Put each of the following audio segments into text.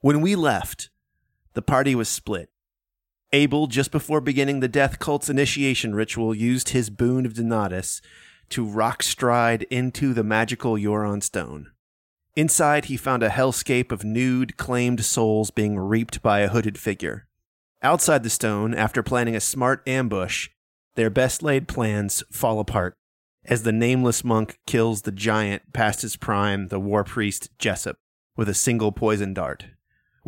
When we left, the party was split. Abel, just before beginning the death cult's initiation ritual, used his boon of Donatus to rock stride into the magical Euron stone. Inside, he found a hellscape of nude, claimed souls being reaped by a hooded figure. Outside the stone, after planning a smart ambush, their best laid plans fall apart as the nameless monk kills the giant past his prime, the war priest Jessup, with a single poison dart,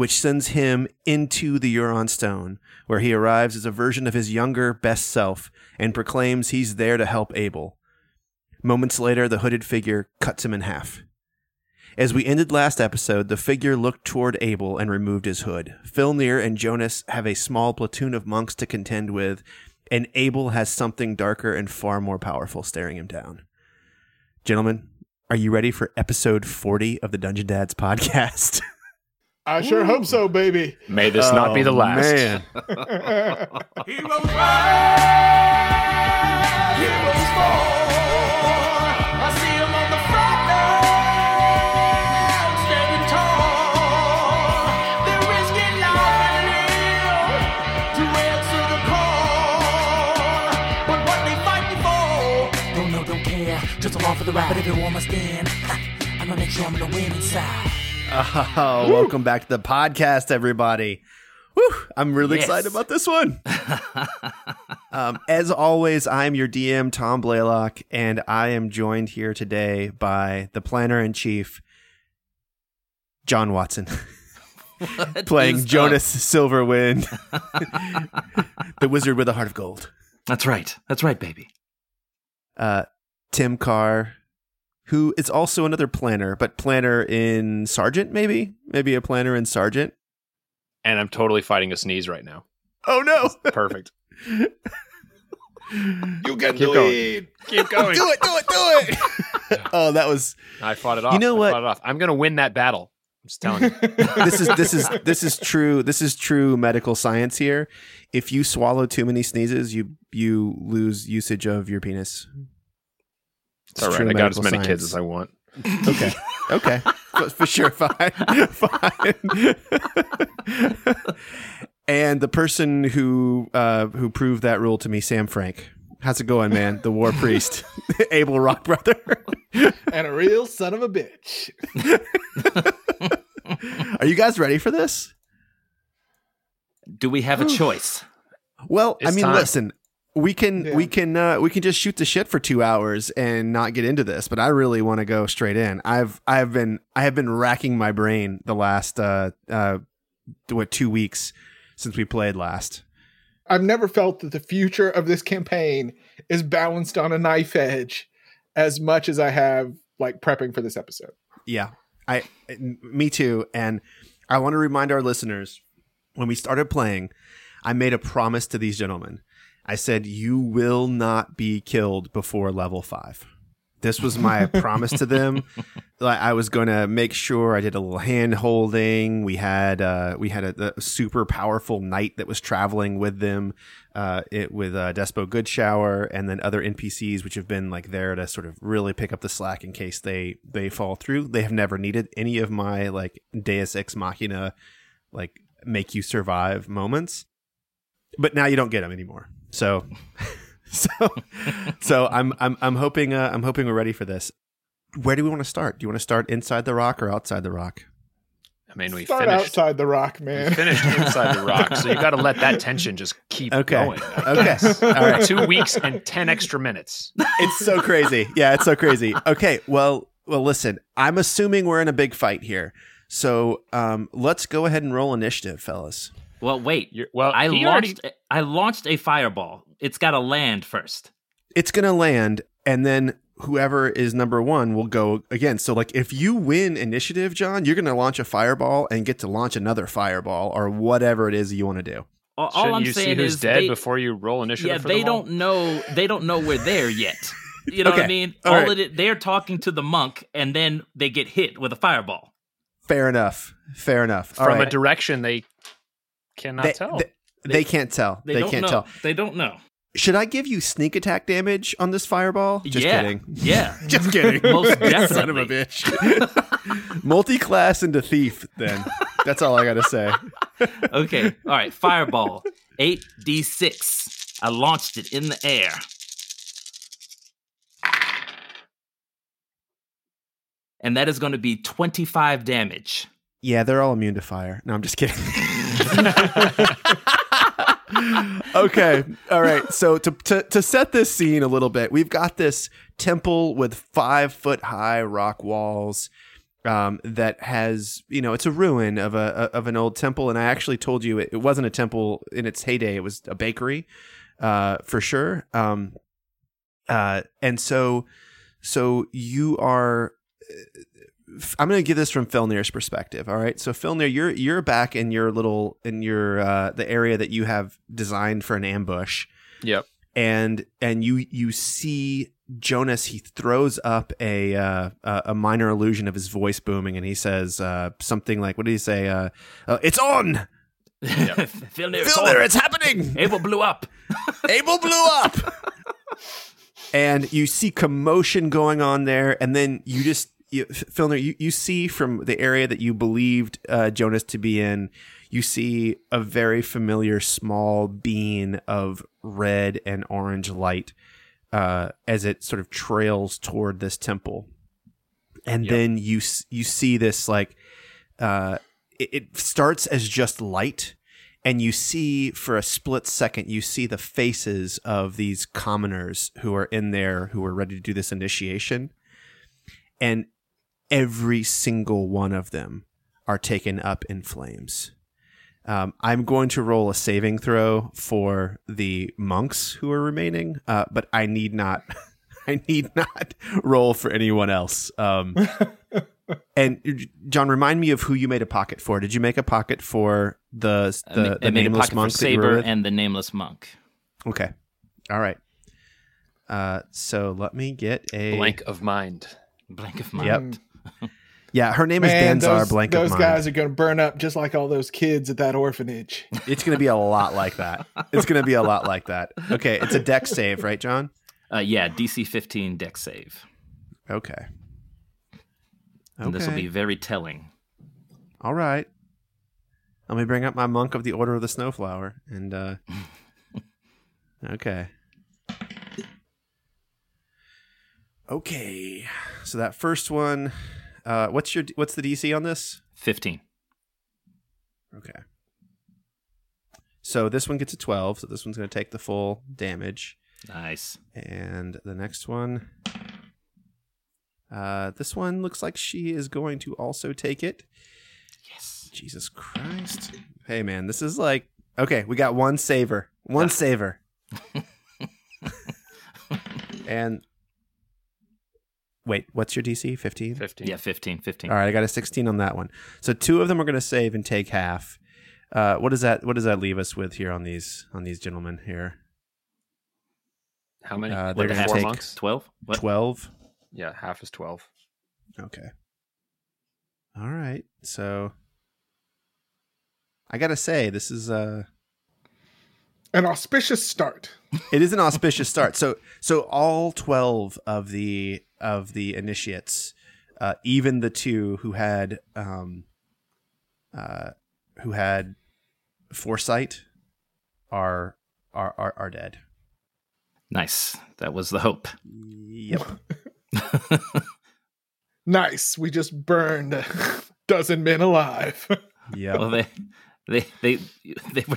which sends him into the Euron Stone, where he arrives as a version of his younger, best self and proclaims he's there to help Abel. Moments later, the hooded figure cuts him in half. As we ended last episode, the figure looked toward Abel and removed his hood. Filnir and Jonas have a small platoon of monks to contend with, and Abel has something darker and far more powerful staring him down. Gentlemen, are you ready for episode 40 of the Dungeon Dads podcast? I sure hope so, baby. May this not be the Oh, last. Man. Heroes rise, heroes fall. I see 'em on the front line, standing tall. They're risking life to answer the call. But what they fighting for? Don't know, don't care. Just along for the ride, but if you want my stand, I'ma make sure I'm gonna win inside. Oh, welcome back to the podcast, everybody. Woo, I'm really Yes. excited about this one. um, as always, I'm your DM, Tom Blaylock, and I am joined here today by the planner in chief, John Watson, playing Jonas Silverwind, the wizard with a heart of gold. That's right. That's right, baby. Uh, Tim Carr, who is also another planner, but planner in Sergeant, maybe? Maybe a planner in Sergeant. And I'm totally fighting a sneeze right now. Oh no! Perfect. You get Keep the going. lead. Keep going. do it, do it, do it. oh, that was I fought it off. You know I what? Fought it off. I'm going to win that battle. I'm just telling you. this is this is this is true. This is true medical science here. If you swallow too many sneezes, you you lose usage of your penis. It's all right. I got as medical many kids as I want. Okay. Okay. for, for sure. Fine. Fine. and the person who uh, who proved that rule to me, Sam Frank. How's it going, man? The war priest, Abel Rock brother. and a real son of a bitch. Are you guys ready for this? Do we have a choice? Well, I mean, time. listen, we can Yeah. we can uh, we can just shoot the shit for two hours and not get into this, but I really want to go straight in. I've I've been I have been racking my brain the last uh uh what two weeks since we played last. I've never felt that the future of this campaign is balanced on a knife edge as much as I have like prepping for this episode. Yeah, I me too, and I want to remind our listeners when we started playing, I made a promise to these gentlemen. I said, "You will not be killed before level five. This was my promise to them. Like I was going to make sure I did a little hand holding. We had uh, we had a, a super powerful knight that was traveling with them, uh, it with uh, Despo Goodshower, and then other NPCs which have been like there to sort of really pick up the slack in case they they fall through. They have never needed any of my like Deus Ex Machina, like make you survive moments. But now you don't get them anymore. So, so, so I'm I'm I'm hoping uh, I'm hoping we're ready for this. Where do we want to start? Do you want to start inside the rock or outside the rock? I mean, we Start finished. outside the rock, We man. finished inside the rock, so you got to let that tension just keep Okay. going. Okay. All right. Two weeks and ten extra minutes. It's so crazy. Yeah, it's so crazy. Okay. Well, well, listen. I'm assuming we're in a big fight here. So, um, let's go ahead and roll initiative, fellas. Well, wait. You're, well, I launched. already. I launched a fireball. It's got to land first. It's gonna land, and then whoever is number one will go again. So, like, if you win initiative, John, you're gonna launch a fireball and get to launch another fireball or whatever it is you want to do. All, all Shouldn't I'm you see saying who's is dead they, before you roll initiative? yeah, for they them don't know. They don't know we're there yet. You know what I mean? All All right. of it, they're talking to the monk, and then they get hit with a fireball. Fair enough. Fair enough. All from right. a direction they cannot they, tell. They, they can't tell. They, can't know. tell. They don't know. Should I give you sneak attack damage on this fireball? Just yeah. kidding. Yeah. Just kidding. Most Son of a bitch. Multi-class into thief, then. That's all I got to say. Okay. All right. Fireball. 8d6. I launched it in the air. And that is going to be 25 damage. Yeah, they're all immune to fire. No, I'm just kidding. okay. All right. So to, to to set this scene a little bit, we've got this temple with five foot high rock walls. Um, that has you know it's a ruin of a of an old temple, and I actually told you it, it wasn't a temple in its heyday; it was a bakery, uh, for sure. Um, uh, and so so you are I'm going to give this from Filnir's perspective. All right. So Filnir, you're you're back in your little in your uh, the area that you have designed for an ambush, Yep. and and you you see Jonas. He throws up a uh, a a minor illusion of his voice booming, and he says uh, something like, "What did he say? Uh, uh, it's on, Filnir, it's Filnir. on. It's happening. Abel blew up. Abel blew up." and you see commotion going on there, and then you just you, Filnir, you, you see from the area that you believed uh, Jonas to be in, you see a very familiar small bean of red and orange light uh, as it sort of trails toward this temple, and Yep. then you you see this like uh, it, it starts as just light and you see for a split second you see the faces of these commoners who are in there who are ready to do this initiation and every single one of them are taken up in flames um, i'm going to roll a saving throw for the monks who are remaining uh, but i need not i need not roll for anyone else um, and John, remind me of who you made a pocket for. Did you make a pocket for the I the, ma- the I made a nameless pocket monk for that you were Saber and the nameless monk. Okay, all right. Uh, so let me get a Blank of mind. Blank of mind. Yep. Yeah, her name is Man, Danzar those, Blank those of guys are going to burn up just like all those kids at that orphanage. It's going to be a lot like that. It's going to be a lot like that. Okay, it's a Dex save, right, John? Uh, yeah, DC 15 Dex save. Okay. And this will be very telling. All right. Let me bring up my monk of the Order of the Snowflower and uh Okay. Okay. So that first one uh what's your what's the DC on this? 15. Okay. So this one gets a 12, so this one's going to take the full damage Nice. and the next one uh this one looks like she is going to also take it. Yes. Jesus Christ. Hey man, this is like okay, we got one saver. One saver. and wait, what's your DC? 15? 15. Yeah, 15. 15. All right, I got a 16 on that one. So two of them are going to save and take half. Uh, what does that what does that leave us with here on these on these gentlemen here? How many? Uh, Like they're gonna take- monks? 12? What? 12. Yeah, half is 12. Okay. All right. So I got to say this is uh An auspicious start. It is an auspicious start. So so all twelve of the of the initiates, uh, even the two who had um, uh, who had foresight, are are are, are dead. Nice. That was the hope. Yep. Nice. We just burned a dozen men alive. Yep. well, they, they, they, they were,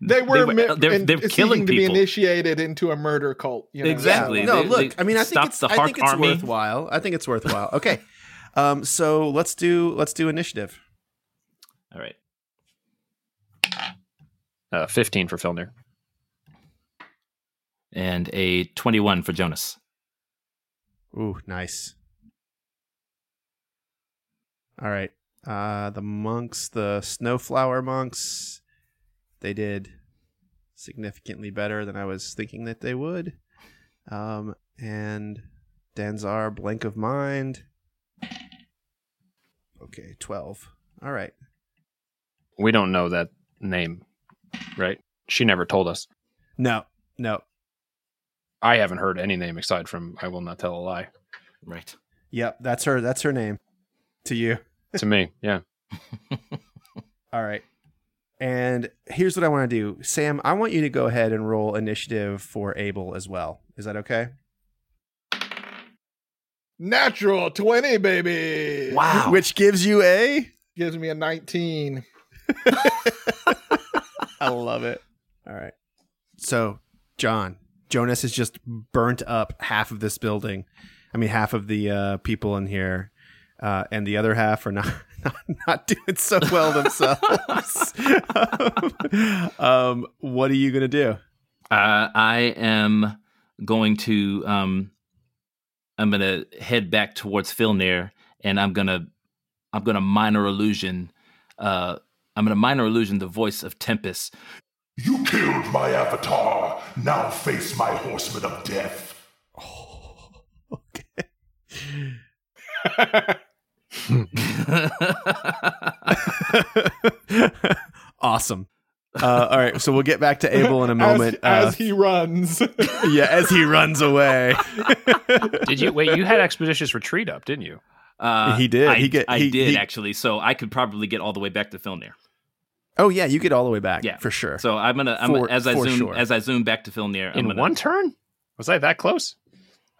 they were, mi- they're, in- they're seeking killing to be initiated into a murder cult. You know? Exactly. Yeah, no, They- look. they I mean, I think it's the I think it's army. worthwhile. I think it's worthwhile. Okay. Um. So let's do let's do initiative. All right. Uh, 15 for Filnir. And a 21 for Jonas. Ooh, nice. All right. Uh the monks, the snowflower monks, they did significantly better than I was thinking that they would. Um and Danzar blank of mind. Okay, 12. All right. We don't know that name, right? She never told us. No. No. I haven't heard any name aside from I will not tell a lie. Right. Yep, that's her that's her name. To you. To me, yeah. All right. And here's what I want to do. Sam, I want you to go ahead and roll initiative for Abel as well. Is that okay? Natural 20, baby. Wow. Which gives you a Gives me a 19. I love it. All right. So, John, Jonas has just burnt up half of this building. I mean, half of the uh, people in here, uh, and the other half are not not, not doing so well themselves. um, what are you gonna do? Uh, I am going to um, I'm gonna head back towards Filnir, and I'm gonna I'm gonna minor illusion. Uh, I'm gonna minor illusion the voice of Tempest. You killed my avatar. Now face my horseman of death. Okay. awesome. Uh, all right, so we'll get back to Abel in a moment. As, Uh, as he runs. yeah, as he runs away. Did you wait? You had expeditious retreat up, didn't you? Uh, He did. I, He get- I he- did he- actually. So I could probably get all the way back to Filnir. oh yeah, you get all the way back. Yeah. for sure. So I'm gonna. I'm For- as I zoom sure. as I zoom back to Filnir. I'm In gonna, one turn? Was I that close?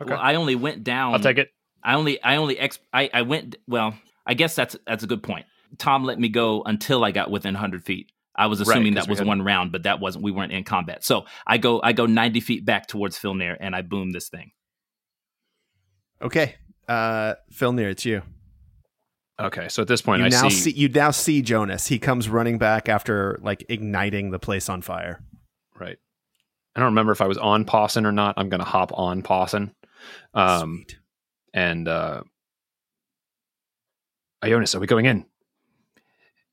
Okay, Well, I only went down. I'll take it. I only. I only. Ex- I. I went. Well, I guess that's that's a good point. Tom let me go until I got within 100 feet. I was Right, that was had- one round, but that wasn't. We weren't in combat. So I go. I go 90 feet back towards Filnir, and I boom this thing. okay, uh, Filnir, it's you. Okay, so at this point, you I now see, see you now see Jonas. He comes running back after like igniting the place on fire. right. I don't remember if I was on Pawson or not. I'm going to hop on Pawson. Um, Sweet. And uh, Ionis, are we going in?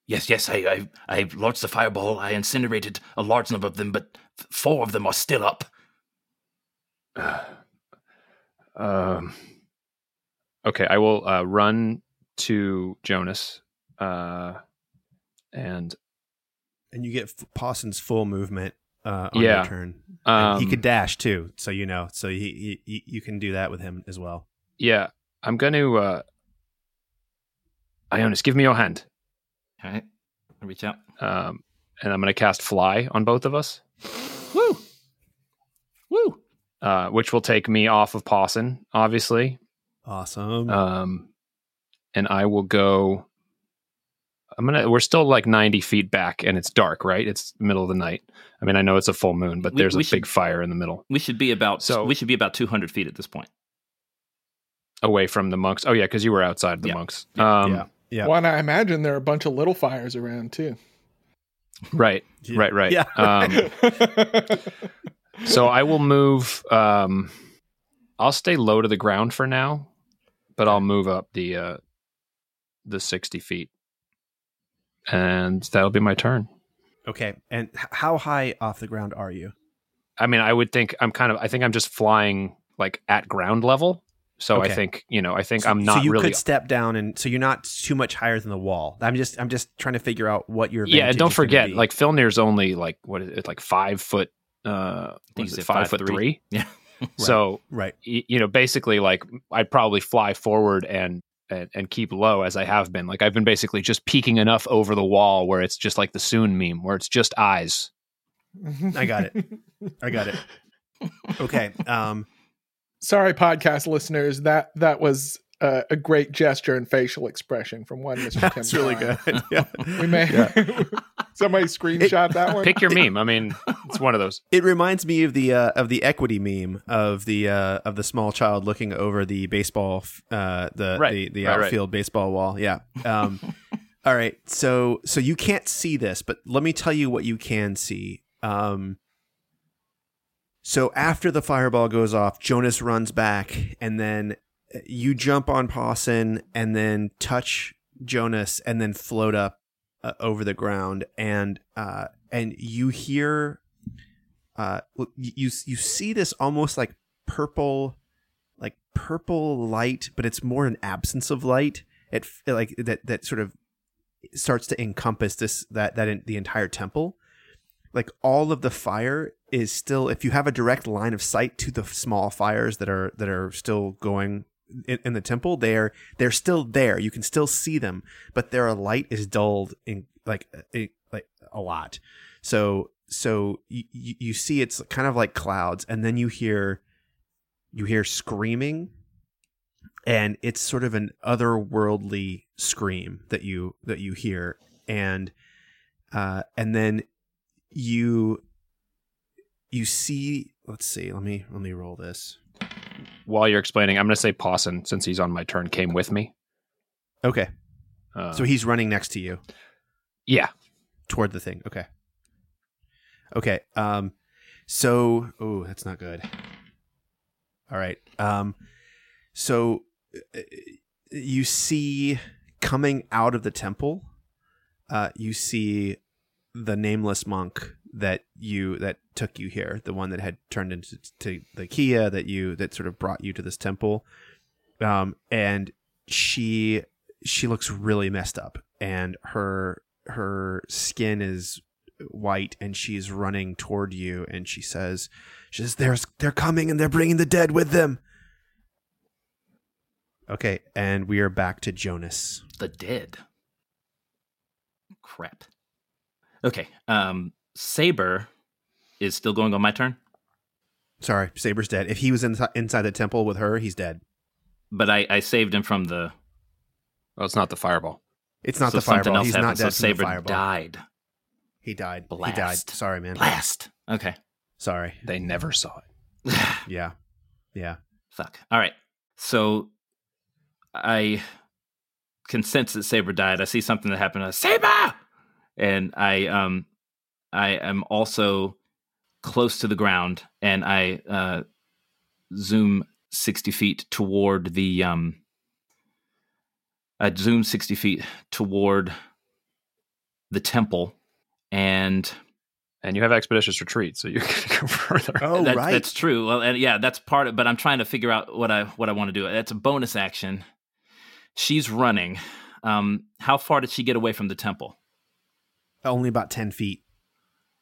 Yes, yes. I. I. I launched the fireball. I incinerated a large number of them, but four of them are still up. Um, okay, I will uh, run to Jonas, uh, and And you get F- Pawson's full movement uh, on Yeah. your turn. And he um, could dash too, so you know. So he, he, you can do that with him as well. Yeah, I'm going to. Uh, Ionis, give me your hand, All right. I reach out. um, and I'm going to cast Fly on both of us, Woo. Woo. uh, which will take me off of Pawson, obviously. Awesome. Um, and I will go. I'm gonna. We're still like 90 feet back, and it's dark, right? It's middle of the night. I mean, I know it's a full moon, but We- there's we a should- big fire in the middle, We should be about. So- we should be about 200 feet at this point. Away from the monks. Oh yeah, because you were outside the Yeah. monks. Yeah. Um, yeah. Yeah. Well, and I imagine there are a bunch of little fires around too. Right. Yeah. Right. Right. Yeah. Um, so I will move. Um, I'll stay low to the ground for now, but I'll move up the uh, the 60 feet, and that'll be my turn. Okay. And how high off the ground are you? I mean, I would think I'm kind of. I think I'm just flying like at ground level. So Okay. I think you know. I think so, I'm not so you really. could step down, and so you're not too much higher than the wall. I'm just, I'm just trying to figure out what your yeah, and don't forget, like Filnir's only like what is it, like five foot. Uh, think he's it, five five foot three. three. Yeah. So right. you know, basically, like I'd probably fly forward and, and and keep low as I have been. Like I've been basically just peeking enough over the wall where it's just like the Soon meme, where it's just eyes. I got it. I got it. Okay. Um. Sorry, podcast listeners. That that was uh, a great gesture and facial expression from one Mr. Tim. That's really Klein. good. Yeah. We may somebody screenshot that one. Pick your meme. I mean, it's one of those. It reminds me of the uh, of the equity meme of the uh, of the small child looking over the baseball uh, the Right. the, the Right, right. outfield baseball wall. Yeah. Um, all right. So so you can't see this, but let me tell you what you can see. Um, so after the fireball goes off, Jonas runs back, and then uh, you jump on Pawson, and then touch Jonas, and then float up uh, over the ground, and uh, and you hear uh you you see this almost like purple like purple light but it's more an absence of light. It like that that sort of starts to encompass this that that in, the entire temple like all of the fire is still if you have a direct line of sight to the small fires that are that are still going in, in the temple they're they're still there you can still see them but their light is dulled in like a, like a lot. So so you, you see it's kind of like clouds, and then you hear you hear screaming, and it's sort of an otherworldly scream that you that you hear, and uh, and then you you see. Let's see. Let me let me roll this. While you're explaining, I'm going to say Pawson, since he's on my turn, came with me. Okay, Uh, so he's running next to you. yeah, toward the thing. Okay. Okay. Um so oh, that's not good. All right. Um so uh, you see coming out of the temple uh you see the nameless monk that you that took you here, the one that had turned into to the Kia that you that sort of brought you to this temple. Um and she she looks really messed up and her her skin is white and she's running toward you and she says she says there's they're coming and they're bringing the dead with them okay and we are back to jonas The dead. Crap. Okay. Um, Saber is still going on my turn, sorry saber's dead if he was inside inside the temple with her he's dead but I, I saved him from the. well, it's not the fireball. it's not so the fireball else he's happened, not so dead from the Saber fireball died. he died he died Blast. sorry man Blast. Okay. sorry They never saw it. yeah yeah Fuck. All right. So I can sense that Saber died. I see something that happened. I Saber, and I um I am also close to the ground, and I uh, zoom sixty feet toward the um. I zoom sixty feet toward the temple, and And you have expeditious retreat, so you're going to go further. oh that, right That's true. Well, and yeah, that's part of. But I'm trying to figure out what I what I want to do. That's a bonus action. She's running. Um, how far did she get away from the temple? Only about 10 feet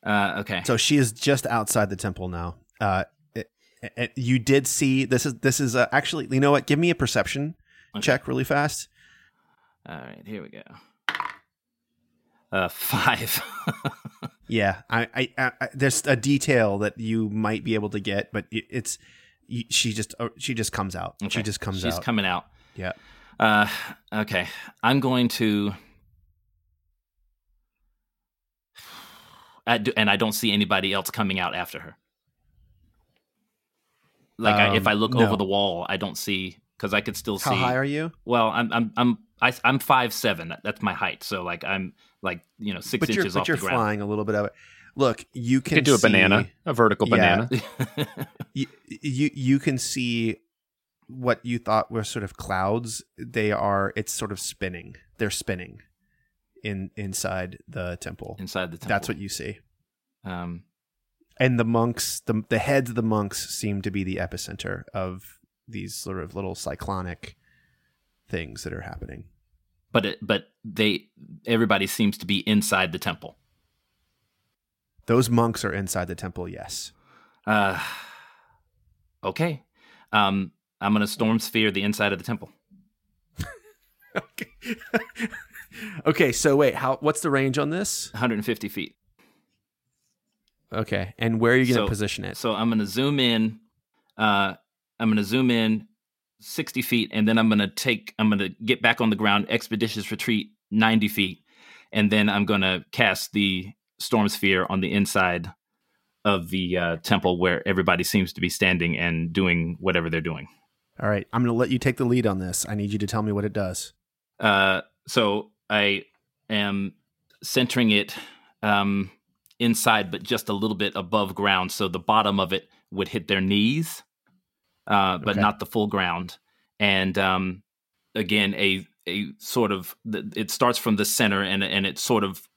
Uh, okay. So she is just outside the temple now. Uh, it, it- you did see this is this is uh, actually you know what? Give me a perception Okay. check really fast. All right. Here we go. Uh, five. Yeah, I, I, I, there's a detail that you might be able to get, but it, it's you, she just uh, she just comes out. She just comes She's out. She's coming out. yeah. Uh, okay. I'm going to. I do, and I don't see anybody else coming out after her. Like I, if Um, I look no. over the wall, I don't see because I could still How see. How high are you? Well, I'm I'm I'm I, I'm five seven. That's my height. So like I'm like you know six But you're inches but off you're the ground. flying a little bit of it. Look, you You can could do a banana, a vertical Yeah. banana. you, you you can see what you thought were sort of clouds. They are. It's sort of spinning. They're spinning in inside the temple. Inside the temple. That's what you see. Um, and the monks the the heads of the monks seem to be the epicenter of these sort of little cyclonic things that are happening but it, but they everybody seems to be inside the temple. those monks are inside the temple yes Uh, okay. Um, I'm gonna storm sphere the inside of the temple. okay okay so wait how what's the range on this 150 feet. okay and where are you going to So- position it So I'm gonna zoom in. Uh, I'm gonna zoom in 60 feet, and then I'm gonna take. I'm gonna get back on the ground. Expeditious retreat 90 feet, and then I'm gonna cast the storm sphere on the inside of the uh, temple where everybody seems to be standing and doing whatever they're doing. all right i'm going to let you take the lead on this i need you to tell me what it does Uh, so I am centering it um, inside, but just a little bit above ground, so the bottom of it would hit their knees, uh, but Okay. not the full ground. And um, again, a a sort of it starts from the center, and and it's sort of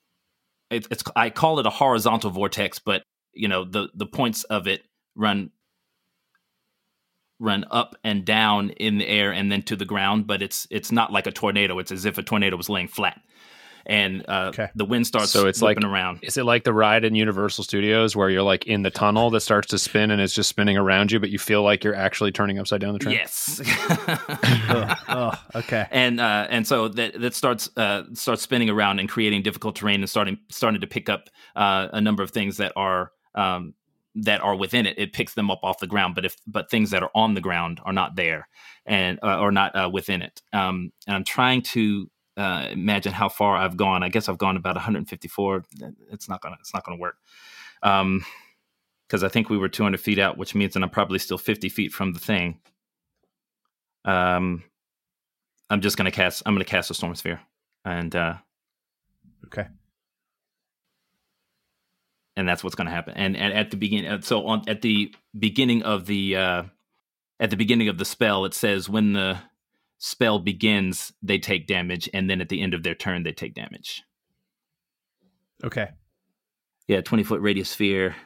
it, it's I call it a horizontal vortex, but you know the the points of it run run up and down in the air and then to the ground but it's it's not like a tornado it's as if a tornado was laying flat and uh, Okay. the wind starts So it's whipping like- around. Is it like the ride in Universal Studios where you're like in the tunnel that starts to spin and it's just spinning around you, but you feel like you're actually turning upside down the train? Yes. oh, oh, okay. and uh, and so that that starts uh, starts spinning around and creating difficult terrain and starting starting to pick up uh, a number of things that are um, that are within it. It picks them up off the ground, but if but things that are on the ground are not there and uh, or not uh, within it. Um, and I'm trying to uh, imagine how far I've gone. I guess I've gone about 154. It's not gonna it's not gonna work. Um, because I think we were 200 feet out, which means that I'm probably still 50 feet from the thing. Um, I'm just gonna cast. I'm gonna cast a storm sphere, and uh, Okay. And that's what's gonna happen. And, and at the beginning, so on at the beginning of the uh, at the beginning of the spell, it says when the spell begins, they take damage, and then at the end of their turn, they take damage. Okay. Yeah, 20 foot radius sphere.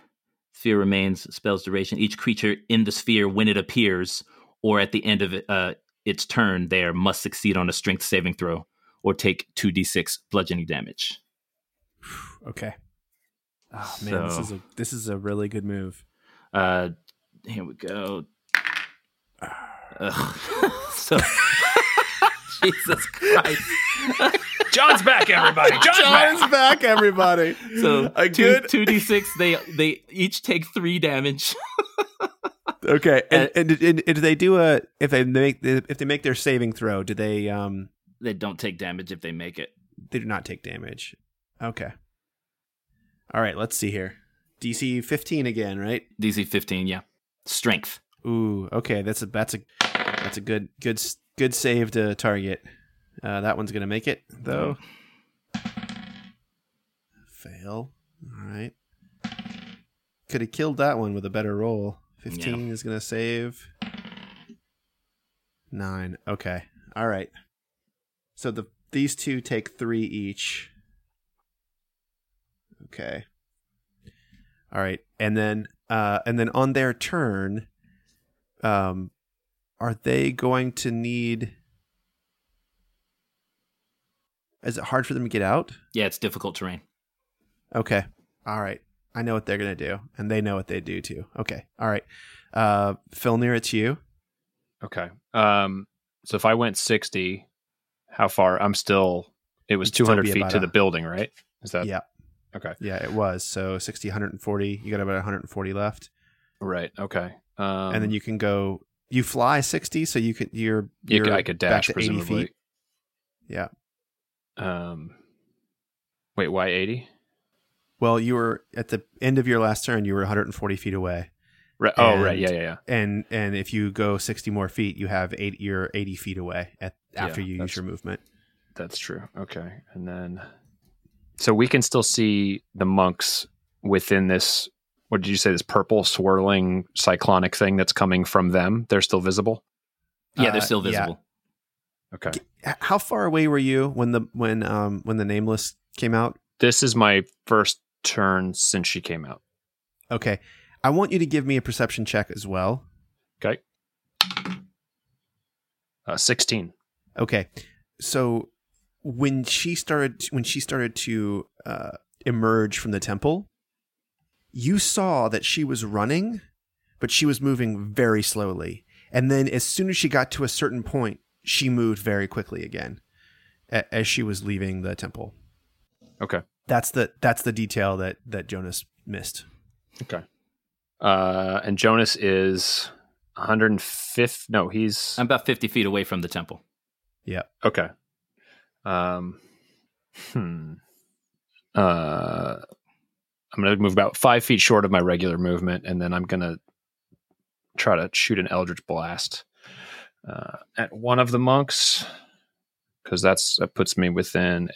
Sphere remains spell's duration. Each creature in the sphere, when it appears, or at the end of uh, its turn, there must succeed on a strength saving throw or take 2d6 bludgeoning damage. Okay. Oh man, this is a this is a really good move. Uh, here we go. Ugh. so, Jesus Christ. John's back, everybody. John's, back. John's back, everybody. So a two good. two d six. They they each take three damage. Okay, and, and, and, and do they do a if they make if they make their saving throw? Do they um they don't take damage if they make it. they do not take damage? Okay. All right, let's see here. DC 15 again, right? DC fifteen. Yeah, strength. Ooh, okay. That's a that's a that's a good good good save to target. Uh, that one's gonna make it though. Fail. All right. Could have killed that one with a better roll. Fifteen is gonna save. Nine. Okay. All right. So the these two take three each. Okay. All right, and then uh, and then on their turn, um, are they going to need? Is it hard for them to get out? Yeah, it's difficult terrain. Okay. All right. I know what they're gonna do, and they know what they do too. Okay. All right. Uh, Filnir, it's you. Okay. Um, so if I went 60, how far? I'm still, it was 200 feet to a- the building, right? Is that? yeah. Okay. Yeah, it was. So 60, 140. You got about 140 left, Right. Okay. Um, and then you can go. You fly 60, so you could. You're. you you're I could dash to 80 presumably. feet. Yeah. Um, wait, why 80? Well, you were at the end of your last turn. You were 140 feet away. Right. Oh, right. Yeah, yeah, yeah. and and if you go 60 more feet you have eight you're 80 feet away at after Yeah, you use your movement That's true. Okay. And then, so we can still see the monks within this. What did you say? This purple swirling cyclonic thing that's coming from them. They're still visible. Yeah, Uh, they're still yeah. visible. Okay. How far away were you when the when um when the nameless came out This is my first turn since she came out. okay i want you to give me a perception check as well Okay. Uh, 16. okay so when she started when she started to uh emerge from the temple you saw that she was running but she was moving very slowly and then as soon as she got to a certain point she moved very quickly again a- as she was leaving the temple Okay. that's the that's the detail that that jonas missed Okay. Uh, and Jonas is 105. No, he's I'm about 50 feet away from the temple. Yeah. Okay. Um, hmm. Uh, I'm gonna move about five feet short of my regular movement, and then I'm gonna try to shoot an eldritch blast uh, at one of the monks because that's that puts me within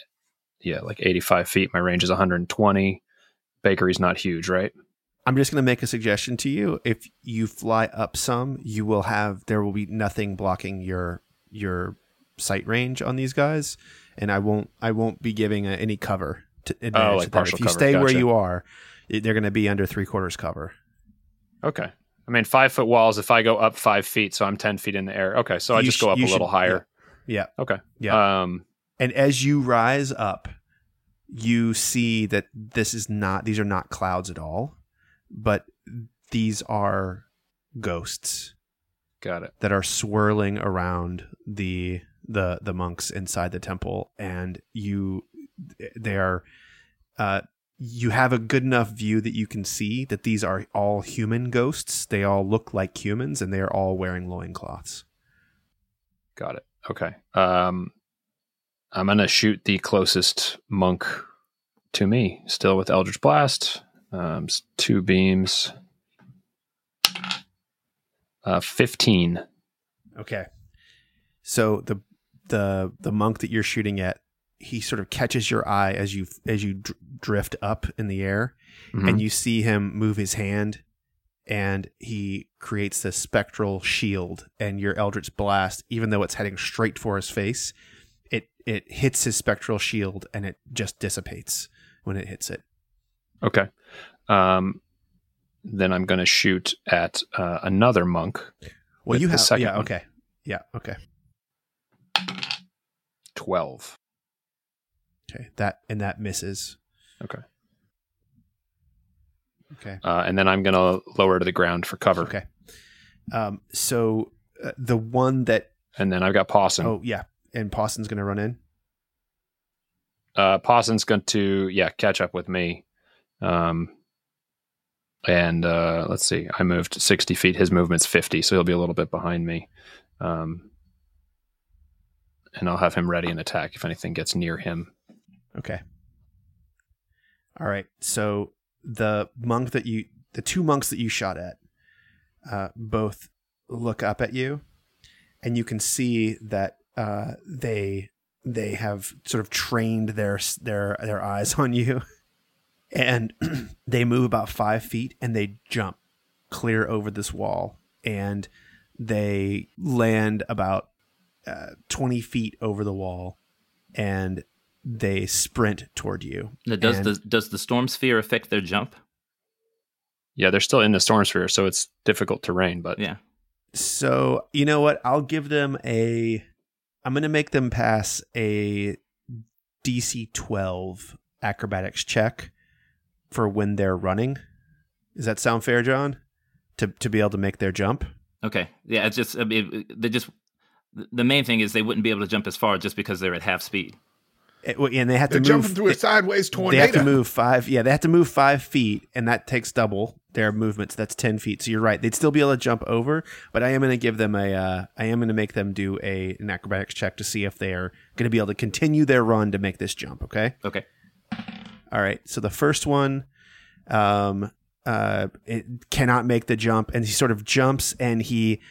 yeah like 85 feet. My range is 120. Bakery's not huge, right? i'm just going to make a suggestion to you if you fly up some you will have there will be nothing blocking your your sight range on these guys and i won't i won't be giving uh any cover to advantage Oh, like partial if you cover. stay where you are they're going to be under three quarters cover Okay. I mean, five foot walls. If I go up five feet, so I'm ten feet in the air. Okay, so I You just sh- go up a little should- higher. yeah Okay. Yeah. Um. and as you rise up you see that this is not these are not clouds at all, but these are ghosts Got it. that are swirling around the the the monks inside the temple and you they are uh you have a good enough view that you can see that these are all human ghosts. They all look like humans and they are all wearing loincloths. Got it. Okay. Um, I'm gonna shoot the closest monk to me. Still with Eldritch Blast. Um, two beams. Uh, fifteen. Okay. So the the the monk that you're shooting at, he sort of catches your eye as you as you dr- drift up in the air, Mhm. and you see him move his hand, and he creates this spectral shield. And your eldritch blast, even though it's heading straight for his face, it it hits his spectral shield, and it just dissipates when it hits it. Okay. Um, then I'm gonna shoot at uh, another monk. Well, you have yeah one. okay yeah okay Twelve. okay that and that misses Okay. okay Uh, and then I'm gonna lower to the ground for cover. Okay. Um, so uh, the one that And then I've got Pawson. oh yeah, and Pawson's gonna run in. uh, Pawson's going to yeah catch up with me. Um, and uh, let's see, I moved sixty feet. His movement's fifty, so he'll be a little bit behind me. Um, and I'll have him ready and attack if anything gets near him. Okay. All right. So the monk that you, the two monks that you shot at, uh, both look up at you, and you can see that uh, they they have sort of trained their their their eyes on you, and they move about five feet and they jump clear over this wall, and they land about uh, twenty feet over the wall, and they sprint toward you. Now, does And- the does the storm sphere affect their jump? Yeah, they're still in the storm sphere, so it's difficult terrain. But Yeah. So you know what? I'll give them a. I'm going to make them pass a DC 12 acrobatics check for when they're running. Does that sound fair, John? To to be able to make their jump. Okay. Yeah. It's just I mean, they just the main thing is they wouldn't be able to jump as far just because they're at half speed. It- well, and they have to They're move. jumping through a sideways tornado. they tornado. have to move five. Yeah, they have to move five feet, and that takes double their movements. So that's ten feet. So you're right; they'd still be able to jump over. But I am going to give them a. Uh, I am going to make them do a an acrobatics check to see if they are going to be able to continue their run to make this jump. Okay. Okay. All right. So the first one, um, uh, it cannot make the jump, and he sort of jumps, and he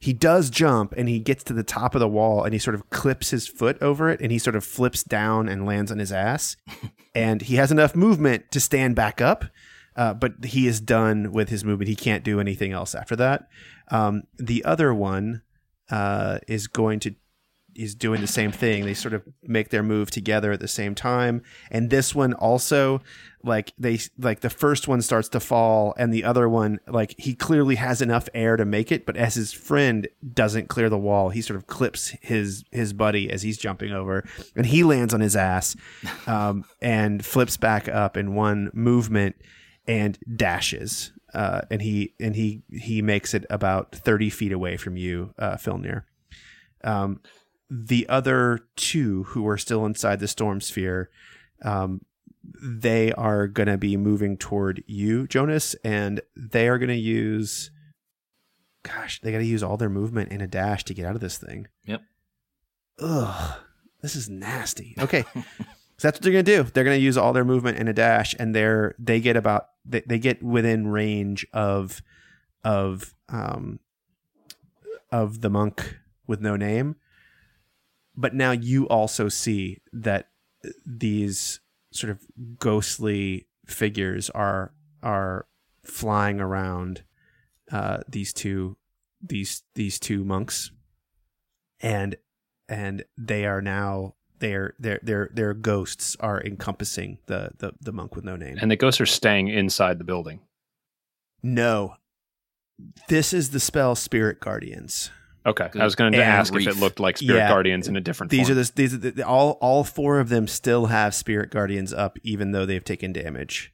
he does jump, and he gets to the top of the wall, and he sort of clips his foot over it, and he sort of flips down and lands on his ass, and he has enough movement to stand back up. Uh, but he is done with his movement. He can't do anything else after that. Um, the other one uh, is going to is doing the same thing. They sort of make their move together at the same time. And this one also, like they like the first one starts to fall, and the other one, like he clearly has enough air to make it, but as his friend doesn't clear the wall, he sort of clips his his buddy as he's jumping over, and he lands on his ass, um, and flips back up in one movement and dashes. Uh, and he and he he makes it about thirty feet away from you, uh, Filnir. Um, the other two who are still inside the storm sphere, um, they are going to be moving toward you, Jonas, and they are going to use. Gosh, they got to use all their movement in a dash to get out of this thing. Yep. Ugh, this is nasty. Okay, so that's what they're going to do. They're going to use all their movement in a dash, and they're they get about they, they get within range of of um of the monk with no name but now you also see that these sort of ghostly figures are are flying around uh, these two these these two monks. And and they are now their their their their ghosts are encompassing the the, the monk with no name. And the ghosts are staying inside the building. no. This is the spell spirit guardians Okay, I was going to And ask if it looked like Spirit Yeah. Guardians in a different. These form. are the these are the, all all four of them still have spirit guardians up, even though they've taken damage.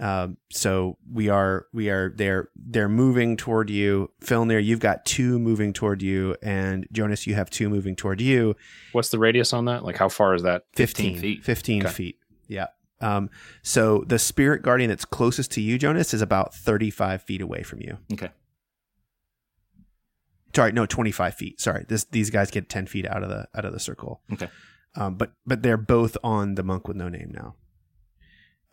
Um, so we are we are they're they're moving toward you. Filnir, you've got two moving toward you, and Jonas, you have two moving toward you. What's the radius on that? Like, how far is that? 15 feet. 15 Okay. feet. Yeah. Um, so the spirit guardian that's closest to you, Jonas, is about 35 feet away from you. Okay. Sorry, no, 25 feet. Sorry. This, these guys get 10 feet out of the, out of the circle. Okay. Um, but, but they're both on the monk with no name now.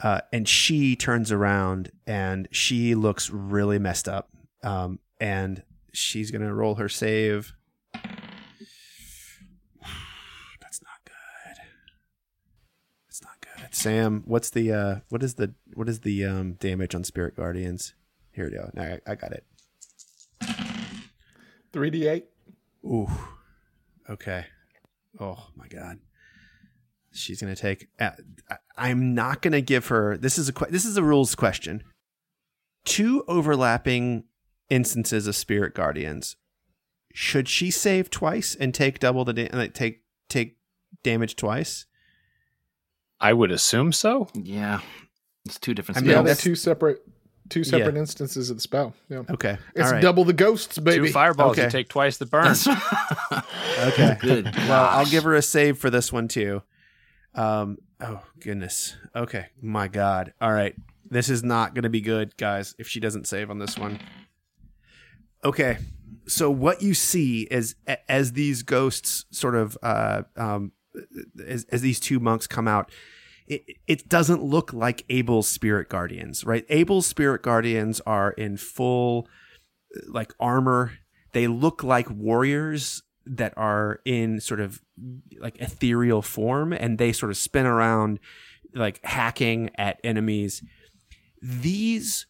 Uh, and she turns around and she looks really messed up. Um, and she's going to roll her save. That's not good. That's not good. Sam, what's the uh what is the what is the um damage on spirit guardians? Here we go. No, I, I got it. 3d8. Ooh. Okay. Oh my god. She's gonna take. Uh, I- I'm not gonna give her. This is a this is a rules question. Two overlapping instances of spirit guardians. Should she save twice and take double the da- like take take damage twice? I would assume so. Yeah. It's two different I spells. mean, Yeah, they're two separate two separate instances of the spell. Yeah. Okay. It's All right. double the ghosts, baby. Two fireballs, you take twice the burn. Okay. Good. Well, I'll give her a save for this one too. Um. Oh goodness. Okay. My God. All right. This is not going to be good, guys. If she doesn't save on this one. Okay. So what you see is as these ghosts sort of uh um as, as these two monks come out. It, it doesn't look like Abel's spirit guardians, right? Abel's spirit guardians are in full like armor. They look like warriors that are in sort of like ethereal form and they sort of spin around like hacking at enemies. These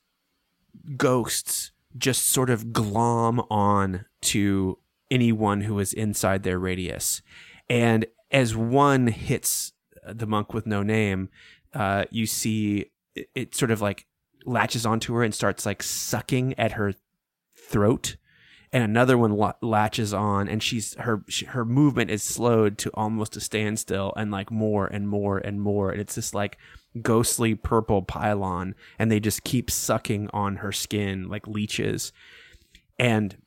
ghosts just sort of glom on to anyone who is inside their radius. And as one hits the monk with no name, uh, you see it, it sort of like latches onto her and starts like sucking at her throat. And another one la- latches on and she's her she, her movement is slowed to almost a standstill and like more and more and more. And it's this like ghostly purple pylon and they just keep sucking on her skin like leeches. And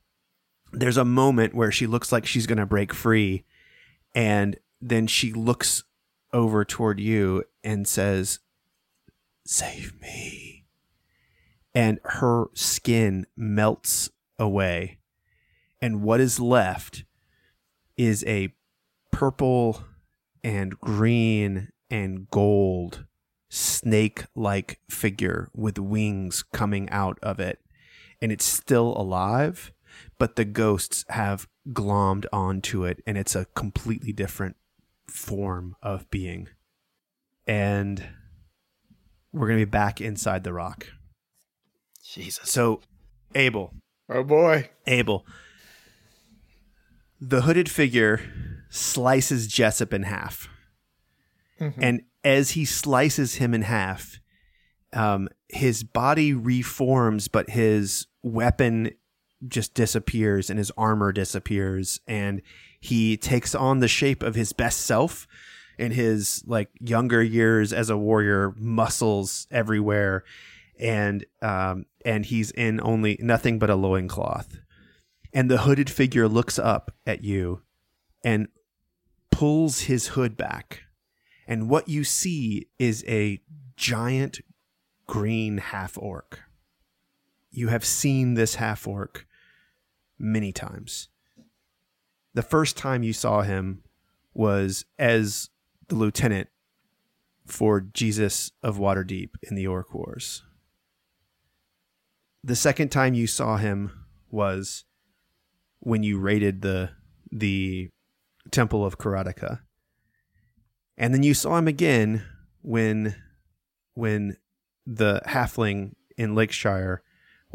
there's a moment where she looks like she's going to break free and then she looks over toward you and says save me and her skin melts away and what is left is a purple and green and gold snake like figure with wings coming out of it. And it's still alive, but the ghosts have glommed onto it, and it's a completely different form of being. And we're going to be back inside the rock. Jesus. So, Abel, Oh boy. Abel. The hooded figure slices Jessup in half. And as he slices him in half, um, his body reforms, but his weapon just disappears and his armor disappears. And he takes on the shape of his best self in his like younger years as a warrior, muscles everywhere. And um, and he's in only nothing but a loincloth. And the hooded figure looks up at you and pulls his hood back. And what you see is a giant green half orc. You have seen this half orc many times. The first time you saw him was as the lieutenant for Jesus of Waterdeep in the Orc Wars. The second time you saw him was when you raided the the Temple of Karateka. And then you saw him again when when the halfling in Lakeshire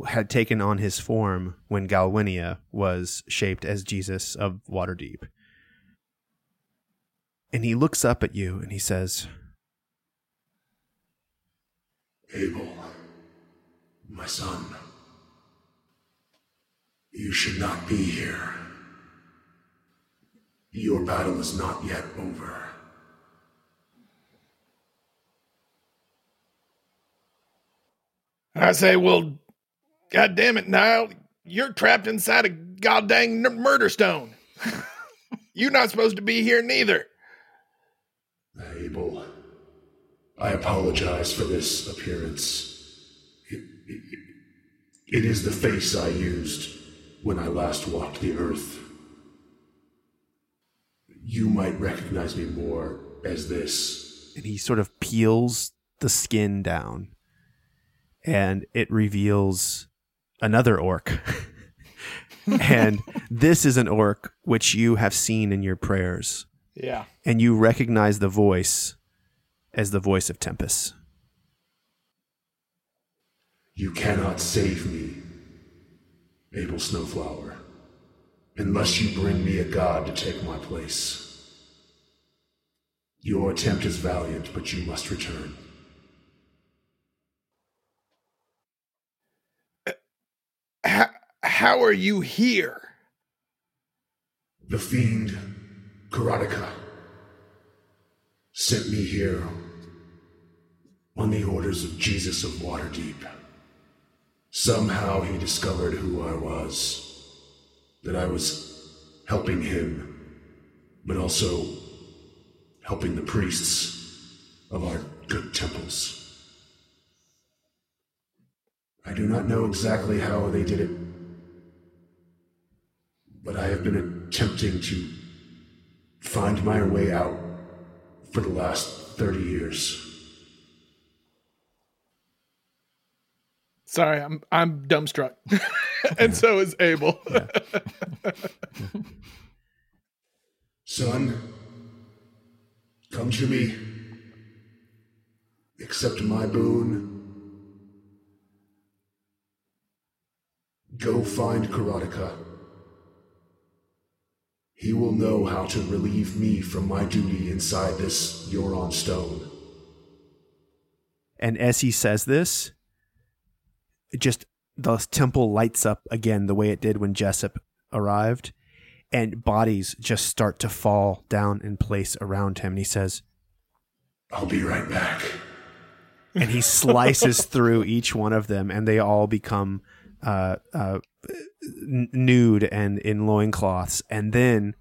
had taken on his form when Galwinia was shaped as Jesus of Waterdeep. And he looks up at you and he says, Abel, my son, you should not be here. Your battle is not yet over. I say, well, God damn it, Niall, you're trapped inside a goddamn n- murder stone. you're not supposed to be here neither. Abel, I apologize for this appearance. It, it- it is the face I used when I last walked the earth. You might recognize me more as this. and he sort of peels the skin down and it reveals another orc and this is an orc which you have seen in your prayers Yeah. and you recognize the voice as the voice of tempest You cannot save me, Abel Snowflower, unless you bring me a god to take my place. Your attempt is valiant, but you must return. How, are you here? The fiend, Karateka, sent me here on the orders of Jesus of Waterdeep. Somehow he discovered who I was, that I was helping him, but also helping the priests of our good temples. I do not know exactly how they did it, but I have been attempting to find my way out for the last 30 years. Sorry, I'm I'm dumbstruck. and so is Abel. Son, come to me. Accept my boon. Go find Karateka. He will know how to relieve me from my duty inside this Euron stone. and as he says this just the temple lights up again the way it did when jessup arrived and bodies just start to fall down in place around him and he says I'll be right back. and he slices through each one of them and they all become uh, uh, nude and in loincloths and then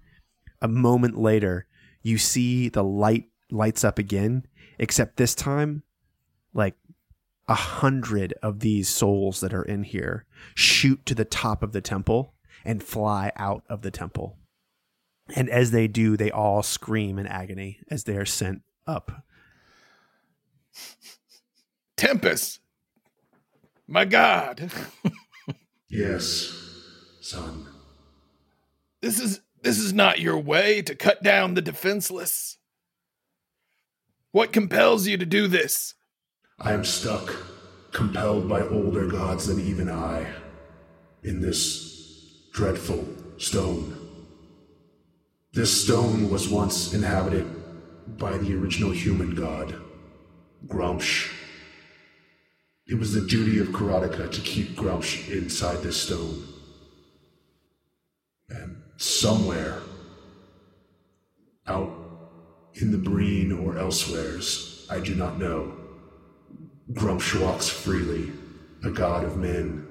a moment later you see the light lights up again except this time like a hundred of these souls that are in here shoot to the top of the temple and fly out of the temple and as they do they all scream in agony as they are sent up Tempest. My God. Yes, son. This is this is not your way to cut down the defenseless. What compels you to do this? I am stuck, compelled by older gods than even I, in this dreadful stone. This stone was once inhabited by the original human god, Gruumsh. It was the duty of Karateka to keep Gruumsh inside this stone. And somewhere, out in the Breen or elsewheres, I do not know, Gruumsh walks freely, a god of men,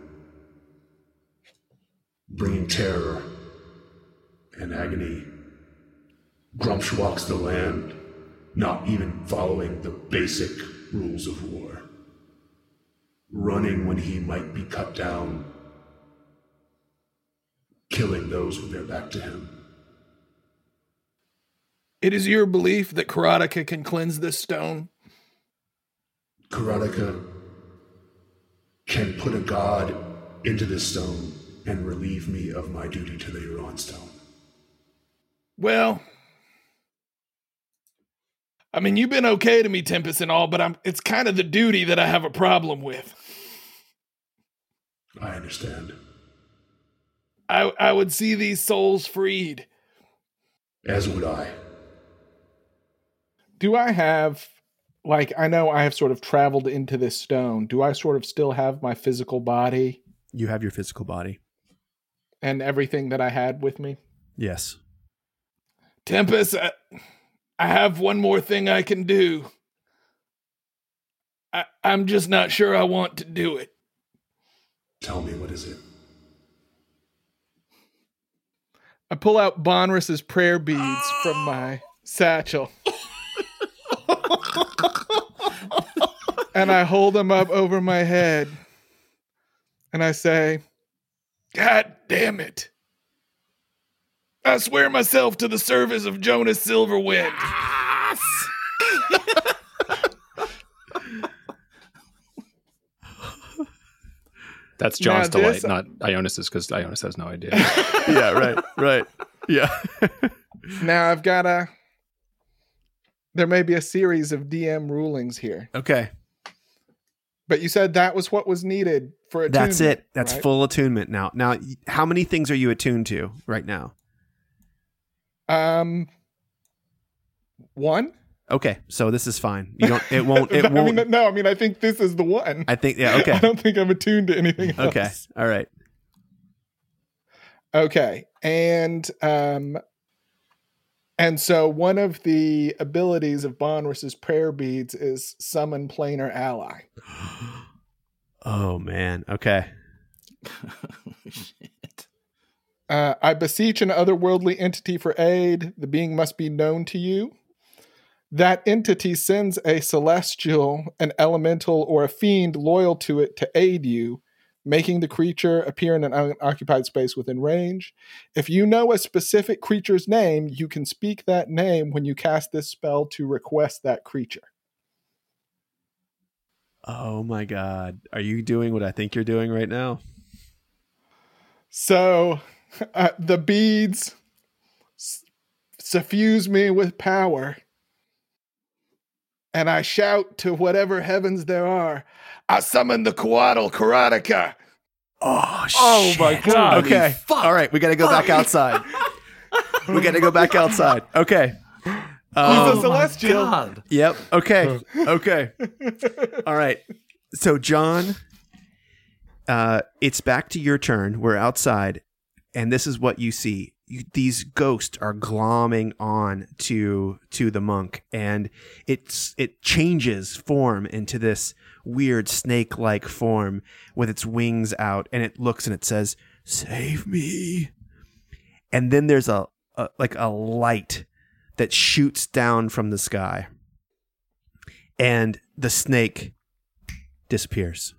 bringing terror and agony. Gruumsh walks the land, not even following the basic rules of war, running when he might be cut down, killing those with their back to him. It is your belief that Karateka can cleanse this stone? Karateka can put a god into this stone and relieve me of my duty to the Huron stone. Well, I mean, you've been okay to me, Tempest, and all, but I'm it's kind of the duty that I have a problem with. I understand. I I would see these souls freed. As would I. Do I have like I know I have sort of traveled into this stone. Do I sort of still have my physical body you have your physical body and everything that I had with me? yes Tempest, I, I have one more thing I can do. I, I'm just not sure I want to do it. Tell me, what is it? I pull out Bonris's prayer beads from my satchel. and I hold them up over my head. And I say, God damn it. I swear myself to the service of Jonas Silverwind. That's Now John's delight, not Ionis's, because Ionis has no idea. yeah, right, right. Yeah. Now I've got a. There may be a series of DM rulings here, okay. but you said that was what was needed for a That's it. That's full attunement now. Now, how many things are you attuned to right now? Um, one. Okay, so this is fine. You don't. It won't. It I won't. mean, no, I mean, I think this is the one. I think. Yeah. Okay. I don't think I'm attuned to anything else. Okay. All right. Okay. And um and so one of the abilities of Bonris's prayer beads is summon planar ally. Oh man. Okay. Uh, I beseech an otherworldly entity for aid. The being must be known to you. That entity sends a celestial, an elemental, or a fiend loyal to it to aid you, making the creature appear in an unoccupied space within range. If you know a specific creature's name, you can speak that name when you cast this spell to request that creature. Oh my God. Are you doing what I think you're doing right now? So uh, the beads suffuse me with power. And I shout to whatever heavens there are, I summon the Coatl Karateka. Oh, Oh my. God. Okay. All right. We got to go back outside. we got to go back outside. Okay. He's Um, a celestial. God. Yep. Okay. Okay. All right. So, John, uh, it's back to your turn. We're outside, and this is what you see. You, these ghosts are glomming on to to the monk, and it's it changes form into this weird snake-like form with its wings out, and it looks and it says, "Save me." And then there's a, a like a light that shoots down from the sky and the snake disappears.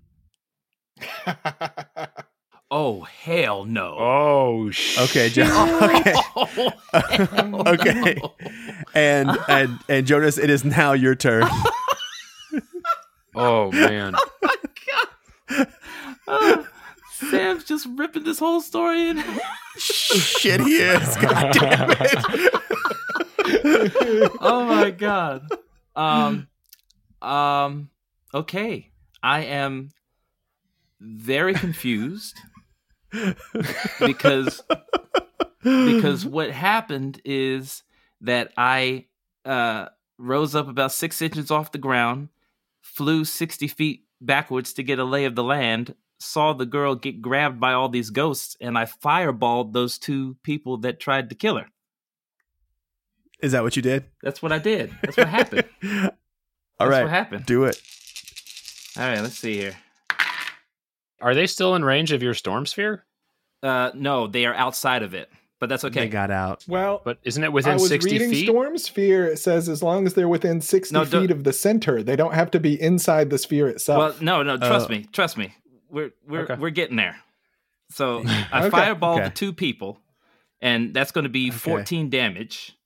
Oh hell no. oh, sh- Okay, John. Okay, Oh, hell Okay. no. and and and Jonas, it is now your turn. oh man. Ah, Sam's just ripping this whole story in. Shit, he is. God damn it. oh my god. Um um okay. I am very confused because because what happened is that I uh rose up about 6 inches off the ground, flew 60 feet backwards to get a lay of the land, saw the girl get grabbed by all these ghosts and I fireballed those two people that tried to kill her. Is that what you did? That's what I did. That's what happened. All That's right, what happened. do it. All right, let's see here. Are they still in range of your storm sphere? Uh, no, they are outside of it, but that's okay. They got out. well, But isn't it I within was 60 reading feet? Storm Sphere. It says as long as they're within 60 No, don't- feet of the center, they don't have to be inside the sphere well, itself. no, no, trust Uh, me, trust me. We're we're Okay. we're getting there. So I Okay. fireballed Okay. the two people, and that's going to be Okay. 14 damage.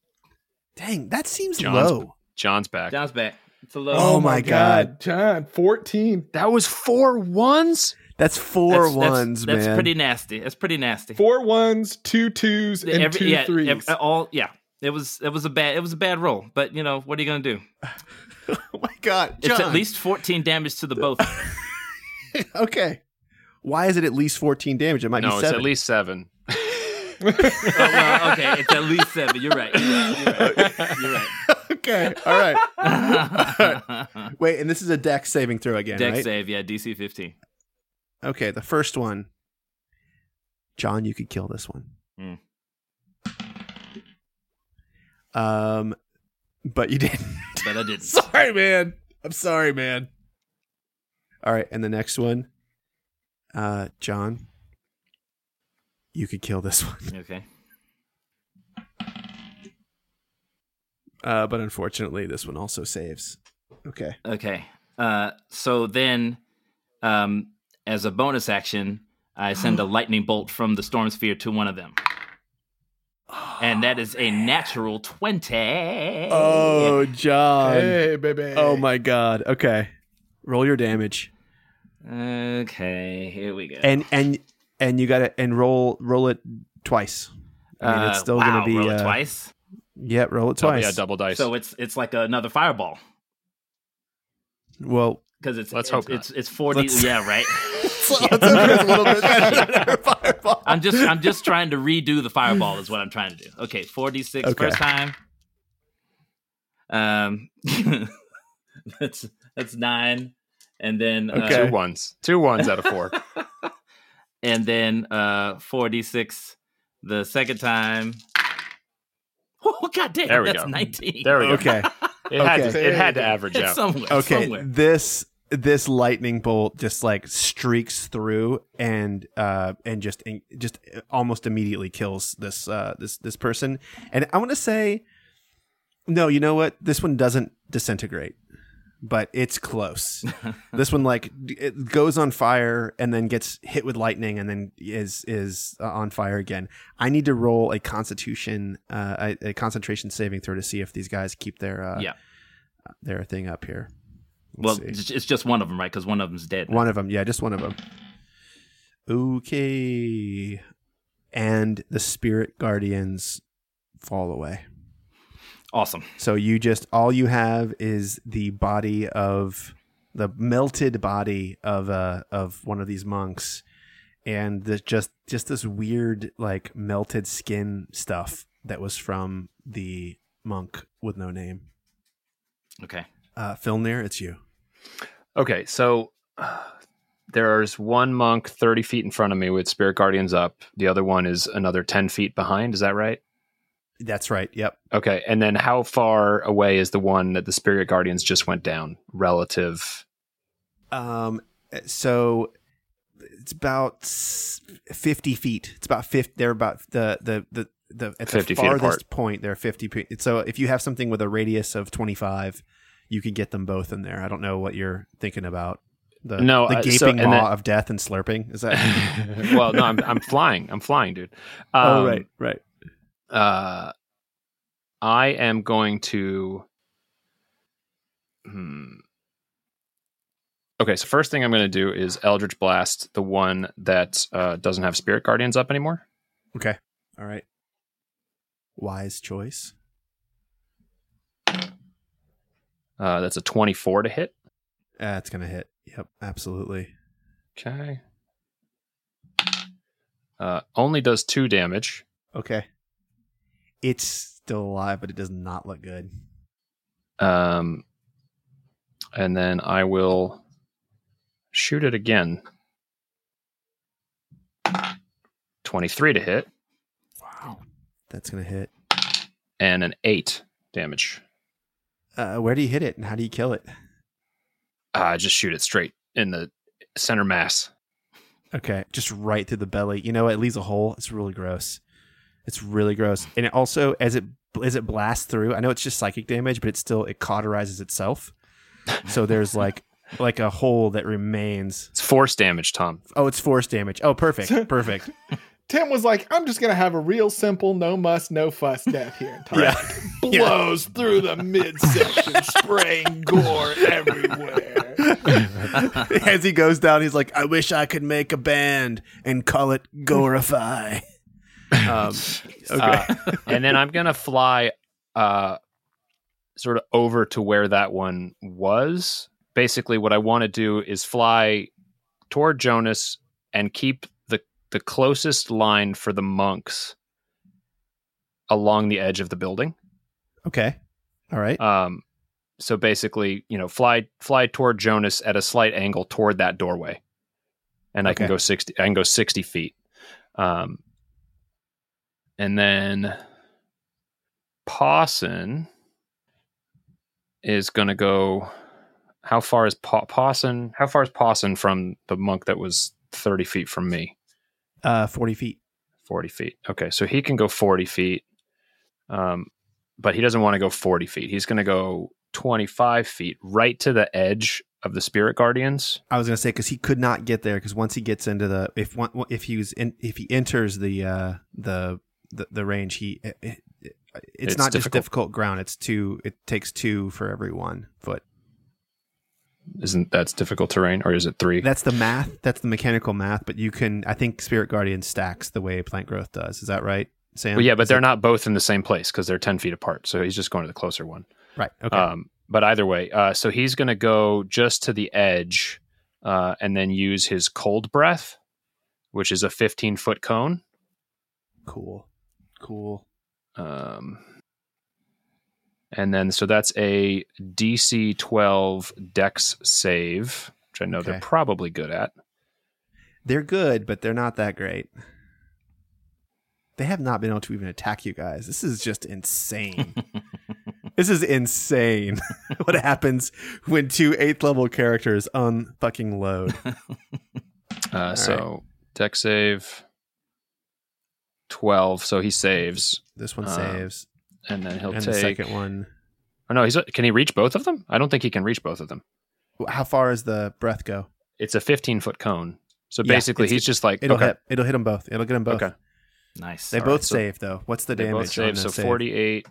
Dang, that seems John's- low. John's back. John's back. It's a low. Oh my God. John, 14. That was four ones? That's four that's, that's- ones, that's, man. pretty nasty. That's pretty nasty. Four ones, two twos, and Every- two yeah, threes. ev- all yeah. It was it was a bad it was a bad roll, but you know what are you gonna do? oh my god, It's at least 14 damage to the both. okay. Why is it at least fourteen damage? It might No, be it's at least seven. oh, well, okay, it's at least seven. You're right. You're right. You're right. okay. All right. You're right. Wait, and this is a Dex saving throw again, Dex right? save, yeah, DC 15. Okay, the first one. John, you could kill this one. Hmm. Um, but you didn't. But I didn't. sorry, man. I'm sorry, man. All right, and the next one, uh, John, you could kill this one, Okay. uh, but unfortunately, this one also saves. Okay. Okay. Uh, so then, um, as a bonus action, I send a lightning bolt from the storm sphere to one of them. And that is a natural 20. Oh, John. hey, baby. Oh my God. Okay. Roll your damage, Okay, here we go. and and and you got to and roll roll it twice. I mean, it's Uh, still wow, gonna be roll it uh, twice. Yeah, roll it Double, twice. yeah, double dice. So it's it's like another fireball Well, because it's Let's it's, hope not. it's it's 40 Let's- yeah right let's hope it's a little bit better than fireball. i'm just i'm just trying to redo the fireball is what i'm trying to do okay 4d6 Okay. first time um that's that's nine and then uh, Okay. two ones. Two ones out of four. and then uh 4d6 the second time oh god damn There we that's go. 19 There we go. Okay. It had to, it had to average it's out. somewhere Okay. somewhere. This this lightning bolt just like streaks through and uh and just and just almost immediately kills this uh this this person. And I want to say no, you know what? This one doesn't disintegrate. But it's close. this one like it goes on fire and then gets hit with lightning and then is is uh, on fire again. I need to roll a constitution uh a, a concentration saving throw to see if these guys keep their uh Yeah. their thing up here. Well see. it's it's just one of them right because one of them's dead One of them, yeah, just one of them. Okay, and the spirit guardians fall away. awesome So you just all you have is the body of the melted body of uh of one of these monks, and the just just this weird like melted skin stuff that was from the monk with no name. okay Uh, Filnir, it's you. Okay, so uh, there's one monk 30 feet in front of me with Spirit Guardians up. The other one is another 10 feet behind. Is that right? That's right. Yep. Okay, and then how far away is the one that the Spirit Guardians just went down relative? Um, so it's about fifty feet. It's about fifty. They're about the the the the at 50 the farthest point. They're fifty. Feet. So if you have something with a radius of twenty five, you could get them both in there. I don't know what you're thinking about. The No, the uh, gaping so- maw then- of death and slurping. Is that? well, no, I'm I'm flying. I'm flying, dude. Um, oh right, right. Uh, I am going to. Hmm. Okay, so first thing I'm going to do is Eldritch Blast the one that uh, doesn't have Spirit Guardians up anymore. Okay. All right. Wise choice. Uh, that's a 24 to hit. Uh, it's gonna hit. Yep, absolutely. Okay. Uh, only does two damage. Okay. It's still alive, but it does not look good. Um, and then I will shoot it again. 23 to hit Wow. That's gonna hit. and an 8 damage. Uh, where do you hit it, and how do you kill it? Uh, just shoot it straight in the center mass. Okay, just right through the belly. You know, it leaves a hole. It's really gross. It's really gross, and it also as it as it blasts through. I know it's just psychic damage, but it still it cauterizes itself. So there's like like a hole that remains. It's force damage, Tom. Oh, it's force damage. Oh, perfect, perfect. Tim was like, I'm just gonna have a real simple, no muss, no fuss death here. And Tom Yeah. blows through the midsection, spraying gore everywhere. as he goes down, he's like, "I wish I could make a band and call it Gorify." um, okay. Uh, and then I'm gonna fly uh sort of over to where that one was. Basically, what I want to do is fly toward Jonas and keep the closest line for the monks along the edge of the building. okay. All right. Um, so basically, you know, fly fly toward Jonas at a slight angle toward that doorway, and I can go sixty. I can go sixty feet, um, and then Pawson is going to go. How far is pa- Pawson? How far is Pawson from the monk that was 30 feet from me? Uh, 40 feet. 40 feet. Okay, so he can go 40 feet. Um, but he doesn't want to go 40 feet. He's going to go 25 feet right to the edge of the spirit guardians. I was gonna say because he could not get there because once he gets into the if one if he was in if he enters the uh the the, the range he it, it, it's, It's not just difficult. difficult ground it's two it takes two for every one foot Isn't that's difficult terrain or is it 3? that's the math that's the mechanical math but you can I think Spirit Guardian stacks the way plant growth does is that right Sam well, yeah, but Is they're not both in the same place because they're 10 feet apart. So he's just going to the closer one. right okay Um, but either way, uh, so he's going to go just to the edge uh, and then use his cold breath, which is a 15 foot cone. cool cool Um, and then, so that's a DC 12 Dex save, which I know they're probably good at. they're good but they're not that great they have not been able to even attack you guys this is just insane This is insane. what happens when two eighth level characters unfucking load? Uh, so Dex save 12. So he saves, This one Um, saves, and then he'll and take. the second one. Oh, no, he's can he reach both of them? I don't think he can reach both of them. How far does the breath go? It's a 15 foot cone. So Yeah, basically, it's- he's just like It'll okay, hit. It'll hit them both. It'll get them both. okay. nice. They All both right. so save though. What's the They damage? both save. So save? 48.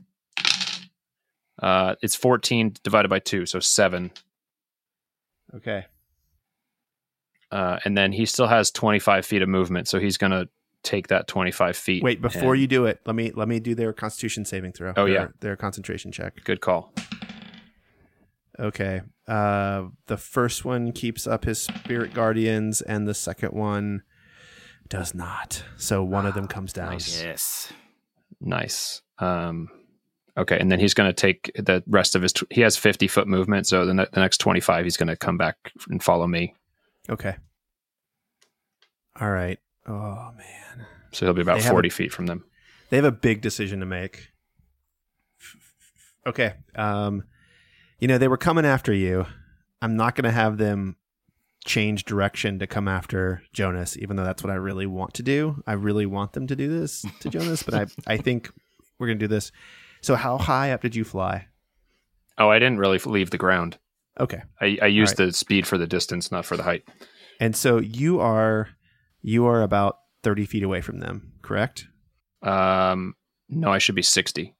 Uh, it's 14 divided by two, so seven. Okay. Uh, and then he still has 25 feet of movement, so he's gonna take that 25 feet. Wait, before and- you do it, let me let me do their Constitution saving throw. Oh, their, yeah. their concentration check. Good call. Okay. Uh, the first one keeps up his spirit guardians, and the second one does not. So one of them comes down. Nice. Yes. Nice. Um, okay, and then he's going to take the rest of his. Tw- he has fifty foot movement, so the, ne- the next twenty five, he's going to come back and follow me. Okay. All right. Oh man, So he'll be about They have a- forty feet from them. they have a big decision to make. Okay. Um, you know they were coming after you. I'm not going to have them change direction to come after Jonas, even though that's what I really want to do. I really want them to do this to Jonas, but I I think we're going to do this. So how high up did you fly? Oh, I didn't really leave the ground. Okay. I, I used the speed for the distance, not for the height. And so you are you are about 30 feet away from them, correct? Um, no, I should be sixty.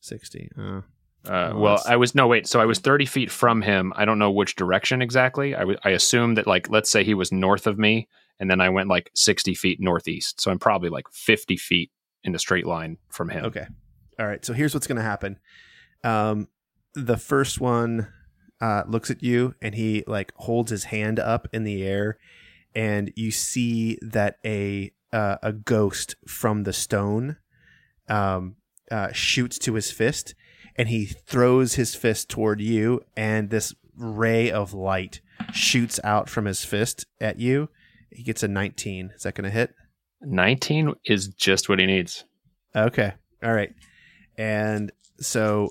60. Uh, Uh, well, I was no wait. So I was thirty feet from him. I don't know which direction exactly. I, w- I assumed that like let's say he was north of me, and then I went like sixty feet northeast. So I'm probably like fifty feet in a straight line from him. okay. All right. So here's what's going to happen. Um, the first one uh, looks at you and he like holds his hand up in the air, and you see that a uh, a ghost from the stone um, uh, shoots to his fist, and he throws his fist toward you, and this ray of light shoots out from his fist at you. He gets a 19. Is that going to hit? Nineteen is just what he needs. Okay. All right. And so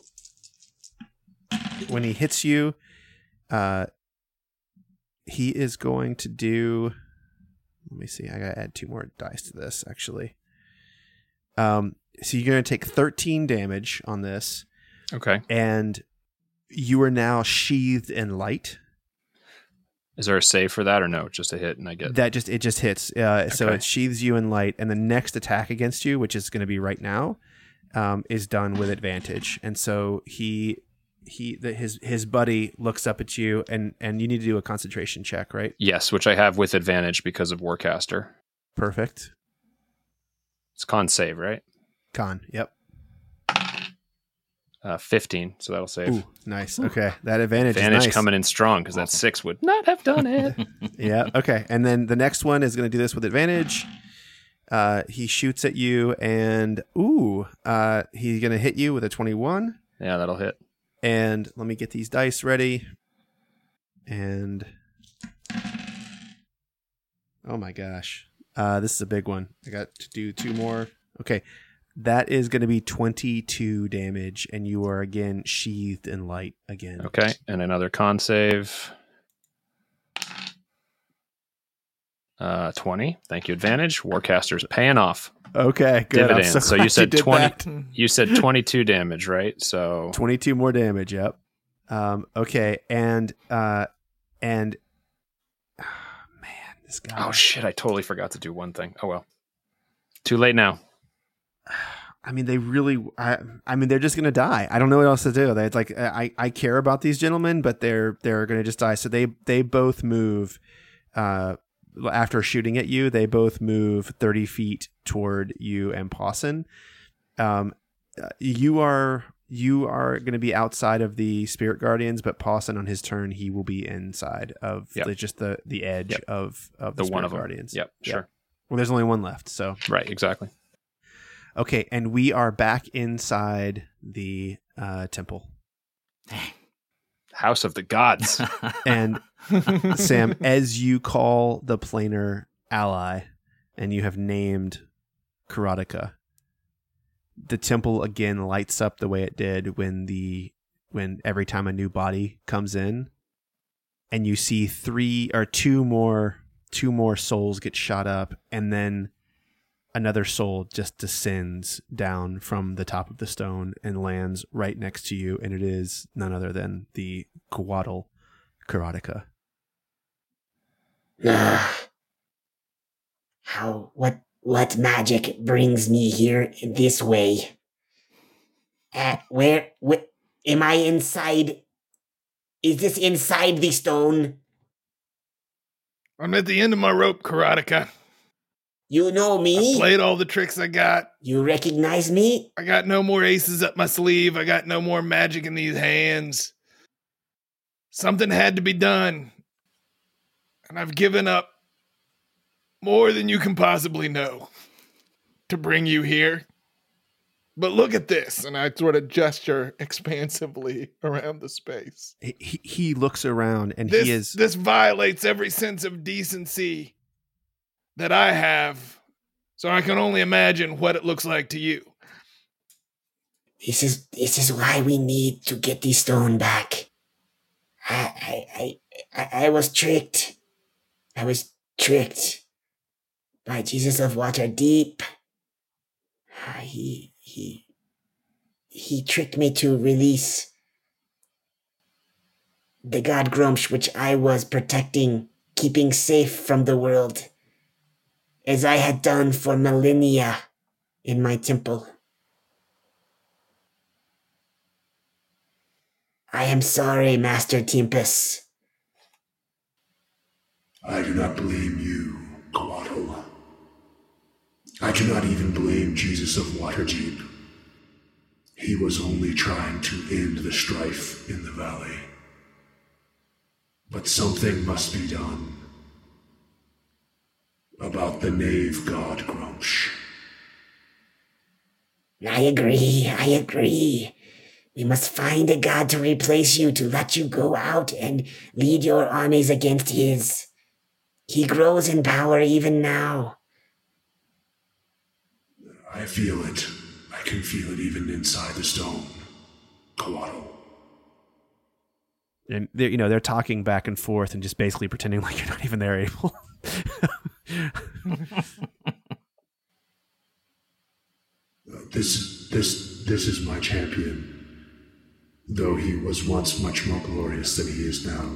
when he hits you, uh, he is going to do. Let me see. I gotta add two more dice to this. Actually. Um. So you're gonna take 13 damage on this, Okay. and you are now sheathed in light. Is there a save for that or no? Just a hit and I get. That just it just hits. Uh, So it sheathes you in light, and the next attack against you, which is going to be right now, um, is done with advantage. And so he he that his his buddy looks up at you, and and you need to do a concentration check, right? Yes, which I have with advantage because of Warcaster. Perfect. It's con save, right? Con. Yep. Uh, Fifteen, so that'll save. Ooh, nice. Okay, that advantage, advantage is nice. coming in strong because that six would not have done it. yeah. Okay. And then the next one is going to do this with advantage. Uh, he shoots at you, and ooh, uh, he's going to hit you with a twenty-one. yeah, that'll hit. And let me get these dice ready. And oh my gosh, uh, this is a big one. I got to do two more. Okay, That is going to be 22 damage, and you are again sheathed in light again. Okay, and another con save. Uh, twenty. Thank you. Advantage. Warcaster's paying off. Okay, good. Dividends. So you said did 20 that. You said twenty-two damage, right? So 22 more damage. Yep. Um, okay, and uh, and man, this guy. oh shit! I totally forgot to do one thing. Oh well. Too late now. I mean, they really. I, I mean, they're just gonna die. I don't know what else to do. They, it's like I, I care about these gentlemen, but they're they're gonna just die. So they they both move. Uh, after shooting at you, they both move thirty feet toward you and Pawson. Um, uh, you are you are going to be outside of the spirit guardians, but Pawson on his turn he will be inside of Yep. the, just the the edge Yep. of of The the, one spirit of them. guardians. Yep. Sure. Well, there's only one left, so Right. Exactly. Okay, and we are back inside the uh, temple. House of the gods. And Sam, as you call the planar ally, and you have named Karateka, the temple again lights up the way it did when the when every time a new body comes in, and you see three or two more two more souls get shot up, and then another soul just descends down from the top of the stone and lands right next to you, and it is none other than the Coatl Karateka. Ah. How what what magic brings me here this way? Uh, where where am I inside? Is this inside the stone? I'm at the end of my rope, Karateka. You know I me? played all the tricks I got. You recognize me? I got no more aces up my sleeve. I got no more magic in these hands. Something had to be done. And I've given up more than you can possibly know to bring you here. But look at this. And I sort of gesture expansively around the space. He, he- he looks around and This, he is this violates every sense of decency that I have. So I can only imagine what it looks like to you. This is this is why we need to get the stone back. I I I I, I was tricked. I was tricked by Jesus of Waterdeep. Ah, He he he tricked me to release the god Gruumsh, which I was protecting, keeping safe from the world, as I had done for millennia in my temple. I am sorry, Master Tempest. I do not blame you, Coatl. I do not even blame Jesus of Waterdeep. He was only trying to end the strife in the valley. But something must be done about the knave god Gruumsh. I agree, I agree. We must find a god to replace you to let you go out and lead your armies against his. He grows in power even now. I feel it. I can feel it even inside the stone. Coatl. and they're, you know they're talking back and forth and just basically pretending like you're not even there Abel. Uh, this, this, this is my champion. Though he was once much more glorious than he is now,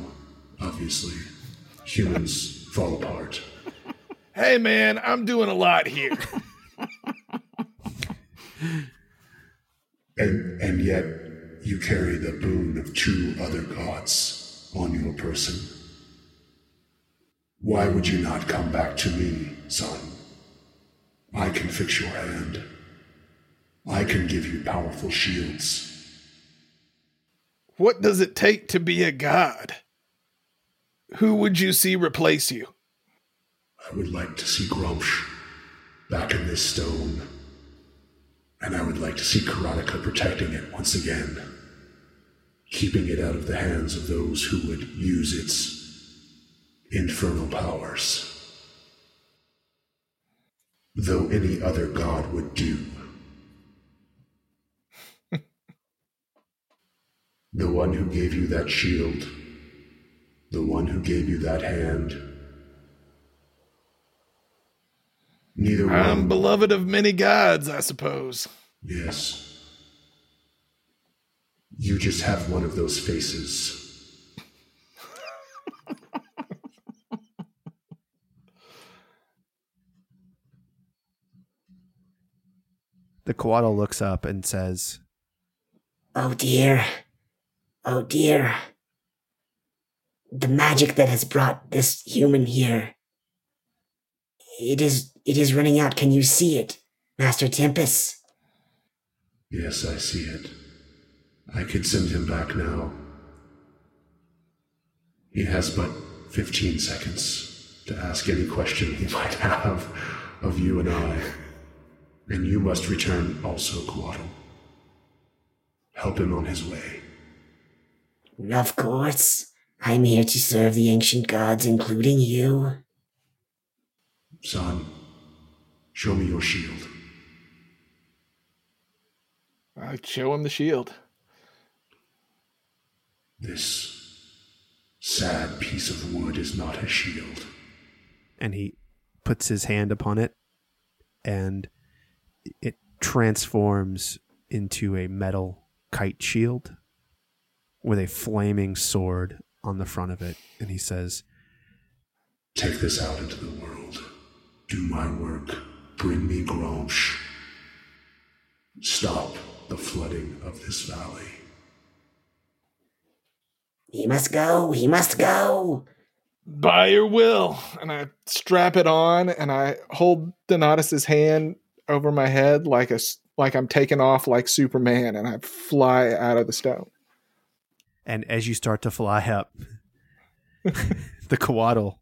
obviously. Humans fall apart. Hey man, I'm doing a lot here. And, and yet, you carry the boon of two other gods on your person. Why would you not come back to me, son? I can fix your hand. I can give you powerful shields. what does it take to be a god? who would you see replace you? I would like to see Gruumsh back in this stone. And I would like to see Karanika protecting it once again, keeping it out of the hands of those who would use its infernal powers. Though any other god would do. the one who gave you that shield the one who gave you that hand. Neither I'm one. beloved of many gods, I suppose. Yes. You just have one of those faces. The Coatl looks up and says, Oh dear. Oh dear. The magic that has brought this human here. It is it is running out. Can you see it, Master Tempest? Yes, I see it. I could send him back now. He has but 15 seconds to ask any question he might have of you and I. And you must return also, Coatl. Help him on his way. Of course. I'm here to serve the ancient gods, including you. Son, show me your shield. I show him the shield. This sad piece of wood is not a shield. and he puts his hand upon it, and it transforms into a metal kite shield with a flaming sword on the front of it. And he says, Take this out into the world. Do my work. Bring me Granche. Stop the flooding of this valley. He must go. He must go. By your will. And I strap it on and I hold Donatus's hand over my head like a s- like I'm taking off like Superman and I fly out of the stone. And as you start to fly up, the Coatl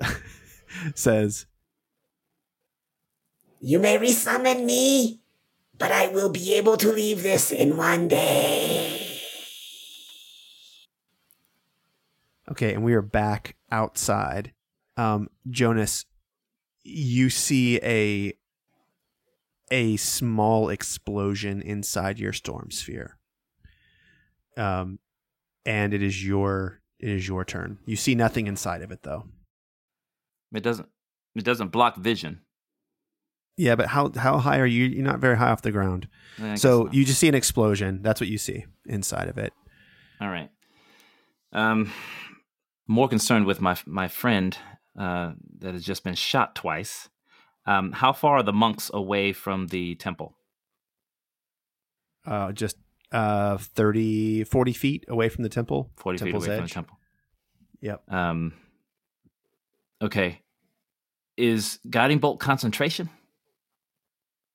says, You may resummon me, but I will be able to leave this in one day. Okay, and we are back outside. Um, Jonas, you see a a small explosion inside your storm sphere. Um, and it is your it is your turn. You see nothing inside of it though. It doesn't. It doesn't block vision. Yeah, but how how high are you? You're not very high off the ground. So you just see an explosion. That's what you see inside of it. All right. Um, more concerned with my my friend uh, that has just been shot twice. Um, how far are the monks away from the temple? Uh, just uh 30 40 feet away from the temple. Forty Temple's feet away from edge. the temple. Yep. Um. Okay. Is guiding bolt concentration?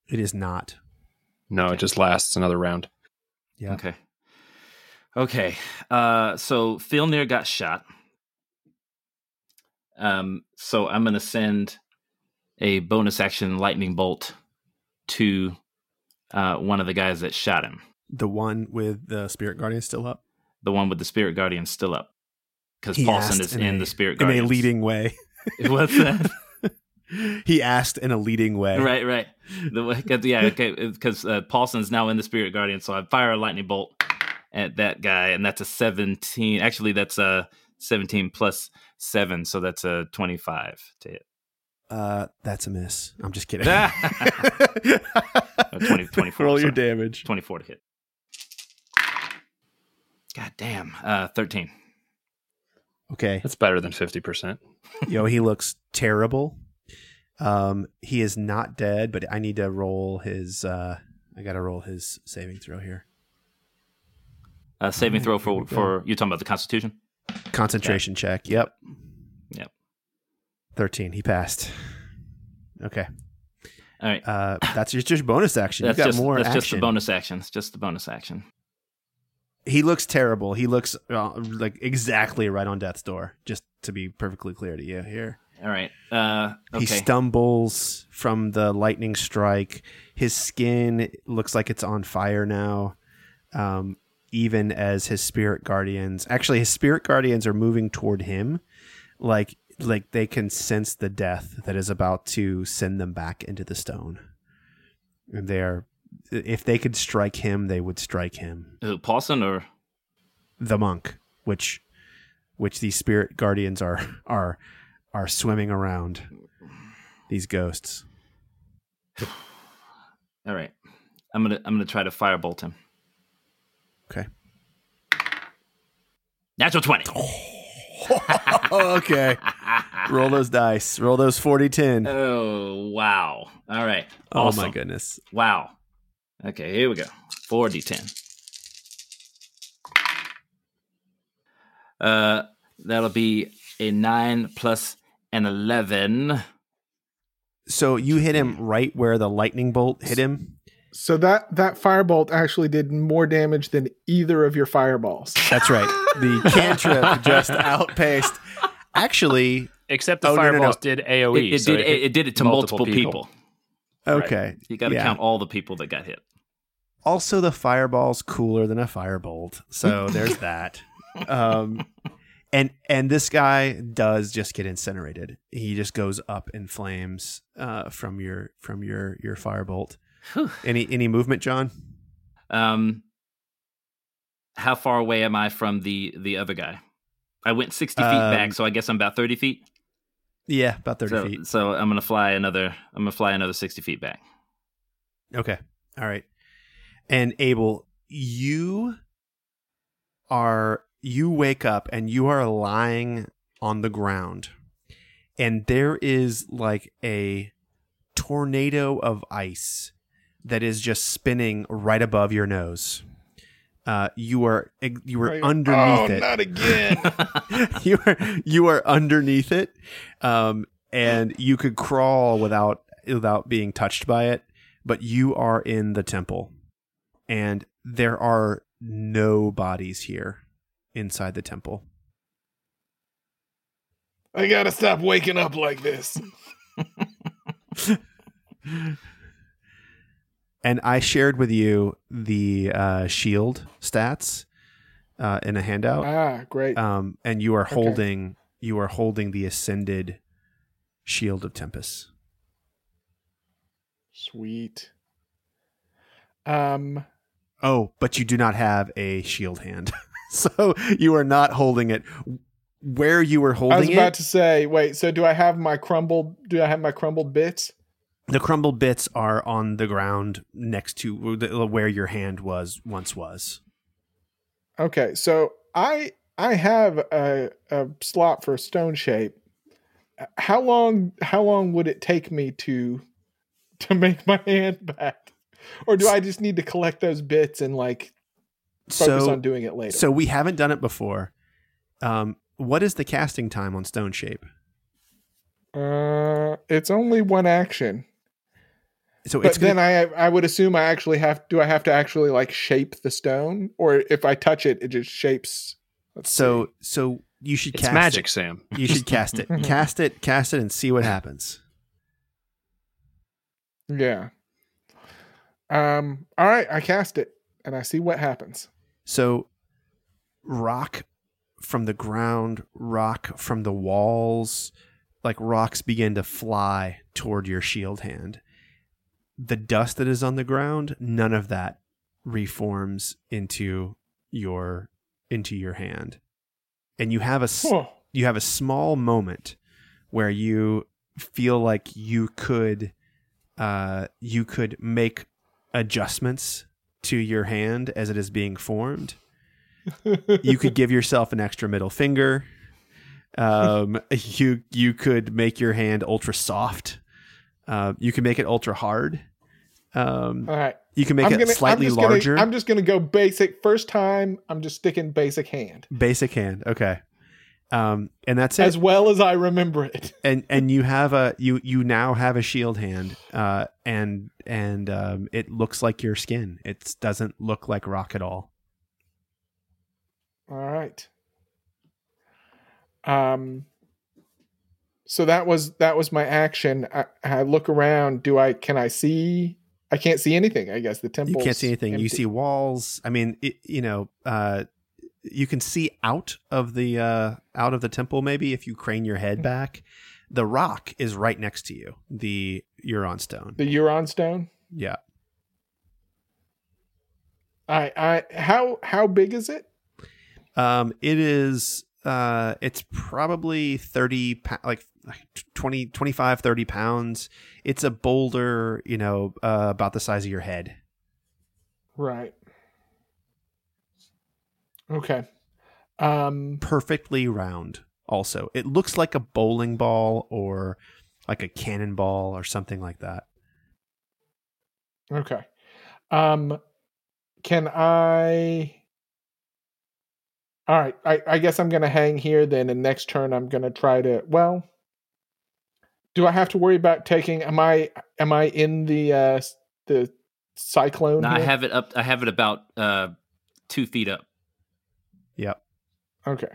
It is not. No, it just lasts another round. Yeah. Okay. Okay. Uh, so Filnir got shot. Um, so I'm gonna send a bonus action lightning bolt to uh, one of the guys that shot him. The one with the spirit guardian still up. The one with the spirit guardian still up. Because Paulson is in a- the spirit in a leading way. What's that? he asked in a leading way. right, right. The yeah, okay, because uh, Paulson's now in the spirit guardian, so I fire a lightning bolt at that guy, and that's a seventeen. Actually, that's a seventeen plus seven, so that's a twenty-five to hit. Uh, that's a miss. I'm just kidding. Uh, 20 24, Roll your sorry. damage. Twenty-four to hit. God damn, uh, thirteen. Okay. That's better than 50%. Yo, he looks terrible. Um, he is not dead, but I need to roll his. Uh, I got to roll his saving throw here. Uh, saving throw for for you talking about the Constitution? Concentration check. Yep. Yep. 13. He passed. Okay. All right. Uh, that's just your bonus action. that's You've got just more that's action. just the bonus action. It's just the bonus action. He looks terrible. He looks uh, like exactly right on death's door. Just to be perfectly clear to you here. All right. Uh, okay. He stumbles from the lightning strike. His skin looks like it's on fire now. Um, even as his spirit guardians, actually, his spirit guardians are moving toward him, like like they can sense the death that is about to send them back into the stone. And they're, if they could strike him, they would strike him. Who, Paulson or the monk, which which these spirit guardians are are are swimming around these ghosts. All right. I'm gonna I'm gonna try to firebolt him. Okay. Natural twenty. Oh, okay. Roll those dice. Roll those 40 10. Oh wow! All right. Oh my goodness. Wow. Okay, here we go. Four d ten. Uh, that'll be a nine plus an eleven. So you hit him right where the lightning bolt hit him. So that that firebolt actually did more damage than either of your fireballs. That's right. The cantrip just outpaced. Actually, Except the Oh, no, no, no. did AOE. It, it so did. It, it did it to multiple, people. Okay. You got to Yeah. count all the people that got hit. Also, the fireball's cooler than a firebolt, so there's that. Um, and and this guy does just get incinerated. He just goes up in flames uh, from your from your your firebolt. Whew. Any any movement, John? Um, how far away am I from the the other guy? I went sixty feet Um, back, so I guess I'm about thirty feet. Yeah, about thirty so, feet. so I'm gonna fly another. I'm gonna fly another sixty feet back. Okay. All right. And Abel, you are you wake up and you are lying on the ground. And there is like a tornado of ice that is just spinning right above your nose. Uh, you are you are underneath oh, it. not again. you are you are underneath it, um, and you could crawl without without being touched by it. But you are in the temple, and there are no bodies here inside the temple. I gotta stop waking up like this. And I shared with you the uh, shield stats uh, in a handout, Ah, great. um, and you are Okay. holding you are holding the ascended shield of Tempest. Sweet. Um, Oh, but you do not have a shield hand. so you are not holding it. Where you were holding. It. I was about it, to say, wait. So do I have my crumbled? Do I have my crumbled bits? The crumbled bits are on the ground next to where your hand was once was. Okay, so I I have a a slot for a stone shape. How long how long would it take me to to make my hand back? Or do I just need to collect those bits and like focus So, on doing it later? so we haven't done it before. Um, what is the casting time on stone shape? uh it's only one action. So But it's then gonna, I I would assume I actually have do I have to actually like shape the stone or if I touch it it just shapes let's so so you should It's cast magic, It. Sam. You should cast it. cast it. Cast it and see what happens. Yeah. Um all right, I cast it and I see what happens. So, rock from the ground, rock from the walls, like rocks begin to fly toward your shield hand. The dust that is on the ground, none of that reforms into your into your hand. And you have a Huh. you have a small moment where you feel like you could uh you could make adjustments to your hand as it is being formed you could give yourself an extra middle finger um you you could make your hand ultra soft uh, you can make it ultra hard um All right. you can make it slightly just larger Gonna, I'm just gonna go basic. First time, I'm just sticking basic hand basic hand okay um and that's it as well as I remember it. and and you have a you you now have a shield hand uh and and um it looks like your skin it doesn't look like rock at all All right. Um. So that was that was my action. I, I look around. Do I can I see? I can't see anything. I guess the temple. you can't see anything you see walls i mean it, you know uh you can see out of the uh out of the temple maybe if you crane your Mm-hmm. head back the rock is right next to you the Euron stone the Euron stone. yeah I I how how big is it? Um, it is. Uh, it's probably thirty, like like 20, 25, 30 pounds. It's a boulder, you know, uh, about the size of your head. Right. Okay. Um. Perfectly round. Also, it looks like a bowling ball or like a cannonball or something like that. Okay. Um. Can I? All right. I, I guess I'm gonna hang here then, and next turn I'm gonna try to. Well, do I have to worry about taking? Am I am I in the uh the cyclone? No, I have it up. I have it about uh, two feet up. Yep. Okay.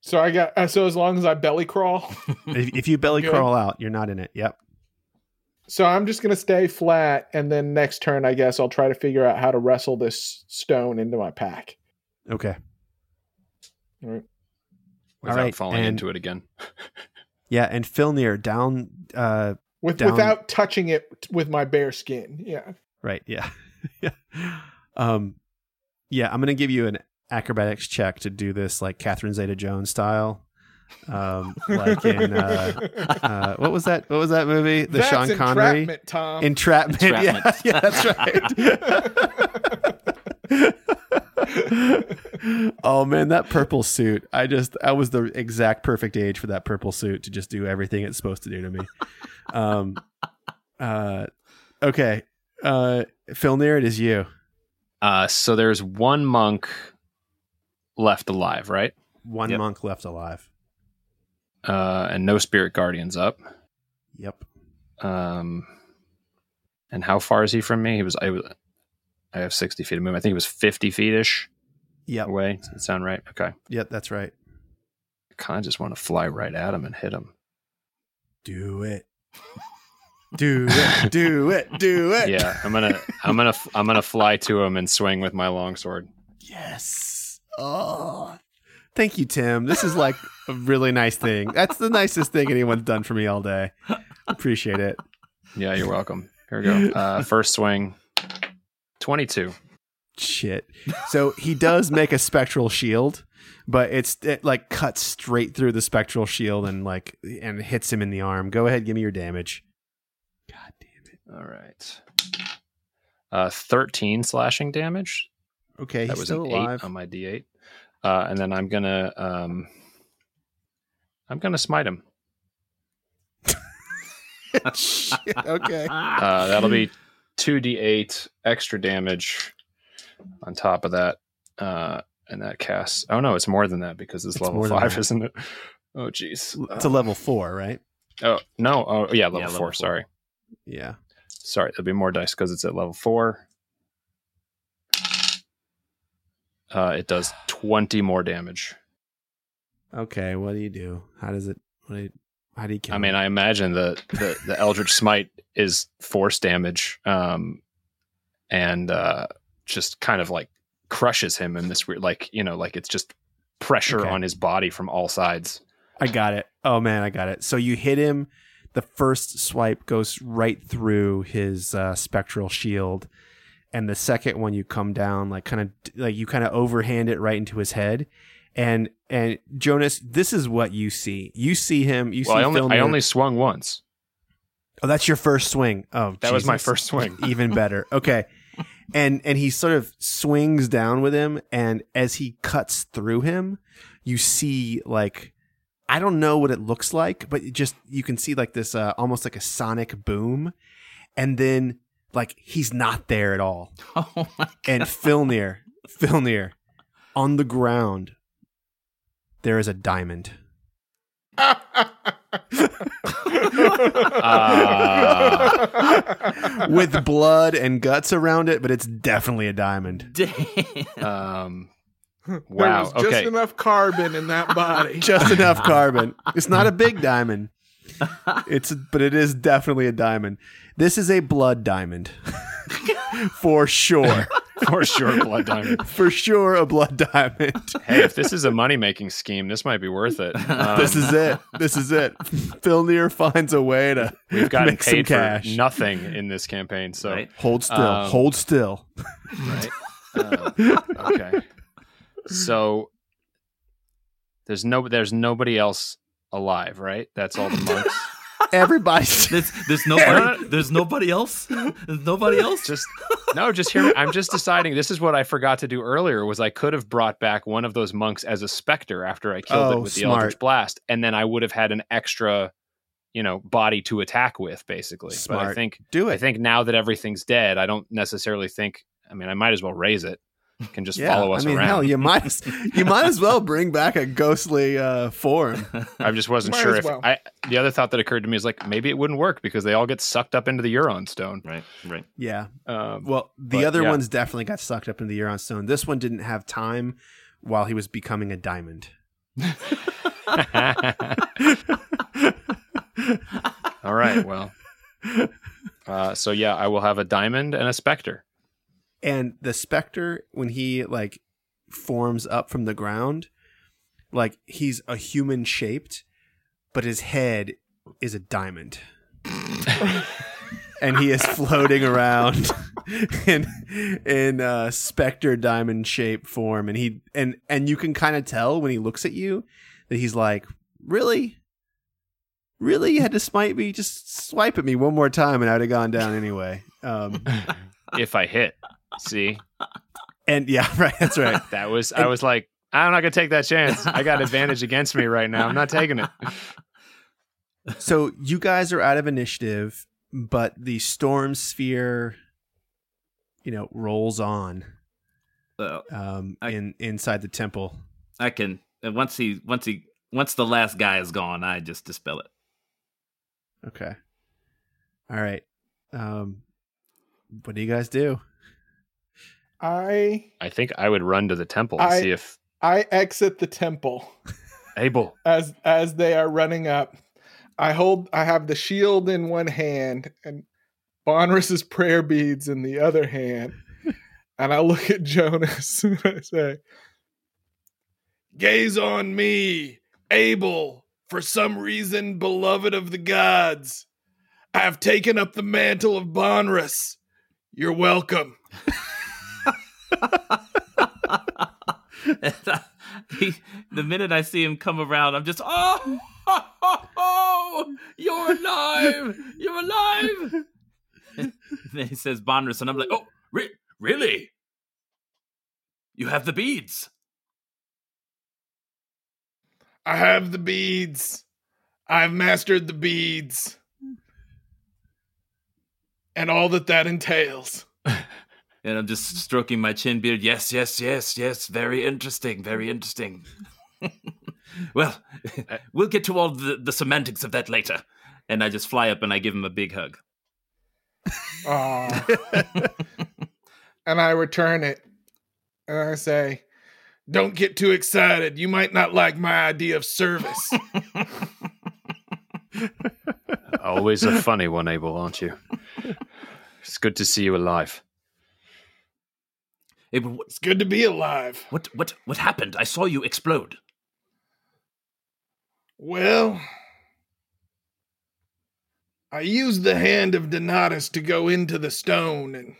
So I got. Uh, so as long as I belly crawl, if, if you belly crawl out, you're not in it. Yep. so I'm just gonna stay flat, and then next turn I guess I'll try to figure out how to wrestle this stone into my pack. Okay. All right. without right, falling and- into it again. Yeah, and Filnir down. Uh, With Down- without touching it with my bare skin. Yeah. right. Yeah. yeah. Um, yeah. I'm gonna give you an acrobatics check to do this, like Catherine Zeta-Jones style. Um, like in uh, uh, what was that? What was that movie? The That's Sean Connery entrapment, Tom. entrapment. Entrapment. Yeah, yeah, that's right. oh man, that purple suit! I just I was the exact perfect age for that purple suit to just do everything it's supposed to do to me. Um, uh, okay, uh, Filnir, it is you. Uh, so there's one monk left alive, right? One Yep. monk left alive. Uh, and no spirit guardians up. Yep. Um, and how far is he from me? He was. I was. I have sixty feet of movement. I think it was fifty feet ish Yeah, away. Does that sound right? Okay. Yep. That's right. I kind of just want to fly right at him and hit him. Do it. Do it. Do it. Do it. Yeah, I'm gonna. I'm gonna. I'm gonna fly to him and swing with my longsword. Yes. Oh. Thank you, Tim. This is like a really nice thing. That's the nicest thing anyone's done for me all day. Appreciate it. Yeah, you're welcome. Here we go. Uh, first swing. Twenty-two. Shit. So he does make a spectral shield, but it's it like cuts straight through the spectral shield and like and hits him in the arm. Go ahead, give me your damage. God damn it. All right. Uh, 13 slashing damage. Okay, that he's was still an alive. eight on my d8. Uh, and then I'm gonna um, I'm gonna smite him. Shit, okay. Uh, that'll be two d8 extra damage on top of that. Uh, and that casts. Oh no, it's more than that because it's, It's level five, isn't it? Oh geez. It's a level four, right? Oh no. Oh yeah, level level four. four. Sorry. Yeah. Sorry, there'll be more dice because it's at level four. Uh, it does 20 more damage. Okay, what do you do? How does it what do you, how do you kill I mean, him? I imagine the, the, the Eldritch Smite is force damage um, and uh, just kind of like crushes him in this weird, like, you know, like it's just pressure Okay. on his body from all sides. I got it. Oh man, I got it. So you hit him. The first swipe goes right through his uh, spectral shield, and the second one you come down like kind of like you kind of overhand it right into his head. And and Jonas, this is what you see. You see him. You well, see I only, Phil I only swung once. Oh, that's your first swing. Oh, That was my first swing. Even better. Okay. And and he sort of swings down with him and as he cuts through him, you see like I don't know what it looks like, but it just you can see like this uh, almost like a sonic boom and then like he's not there at all. Oh my And Filnir, Filnir on the ground there is a diamond. Uh, with blood and guts around it, but it's definitely a diamond. Damn. um, There wow. was just Okay. enough carbon in that body. Just enough carbon. It's not a big diamond. It's but it is definitely a diamond. This is a blood diamond. For sure. For sure, a blood diamond. For sure a blood diamond. Hey, if this is a money making scheme, this might be worth it. Um, this is it. This is it. Phil Neer finds a way to we've gotten make some paid for cash. nothing in this campaign. So Right. Hold still. Um, hold still. right. Uh, okay. So There's no there's nobody else alive, right? That's all the monks. Everybody's There's, there's nobody. There's nobody else. There's nobody else. just no, just hear me. I'm just deciding. This is what I forgot to do earlier. Was I could have brought back one of those monks as a specter after I killed Oh, it with the. Eldritch Blast, and then I would have had an extra, you know, body to attack with, basically. But I Smart. think do I think now that everything's dead, I don't necessarily think. I mean, I might as well raise it. It Can just yeah, follow us I mean, around. hell, you might as- you might as well bring back a ghostly uh, form. I just wasn't Might sure if well. I. The other thought that occurred to me is like maybe it wouldn't work because they all get sucked up into the Euron stone. right, right. Yeah. Um, Well, the But, other yeah. ones definitely got sucked up into the Euron Stone. This one didn't have time while he was becoming a diamond. all right. Well. Uh, so yeah, I will have a diamond and a specter. And the specter, when he like forms up from the ground, like he's a human shaped, but his head is a diamond. and he is floating around in in uh specter diamond shape form. And he and and you can kind of tell when he looks at you that he's like really? Really? You had to smite me? Just swipe at me one more time and i'd have gone down anyway. Um if I hit. See, and yeah right that's right that was I was like, I'm not gonna take that chance. I got advantage against me right now. I'm not taking it. so you guys are out of initiative but the storm sphere you know rolls on Well, um I- in inside the temple I can. And once he, once he, once the last guy is gone, I just dispel it. Okay. All right. Um what do you guys do? I I think I would run to the temple and I- see if I exit the temple Abel. as as they are running up. I hold I have the shield in one hand and Bonris's prayer beads in the other hand. And I look at Jonas and I say, Gaze on me, Abel, for some reason beloved of the gods. I have taken up the mantle of Bonris. You're welcome. I- he, the minute I see him come around, I'm just, oh, you're alive, you're alive. Then he says Bonris, and I'm like, oh, re- really? You have the beads. I have the beads. I've mastered the beads. And all that that entails. And I'm just stroking my chin beard. Yes, yes, yes, yes. Very interesting. Very interesting. well, uh, we'll get to all the, the semantics of that later. And I just fly up and I give him a big hug. Aw. and I return it. And I say, Don't get too excited. You might not like my idea of service. Always a funny one, Abel, aren't you? It's good to see you alive. But what, it's good to be alive. what, what, what happened? I saw you explode. Well, I used the hand of Donatus to go into the stone, and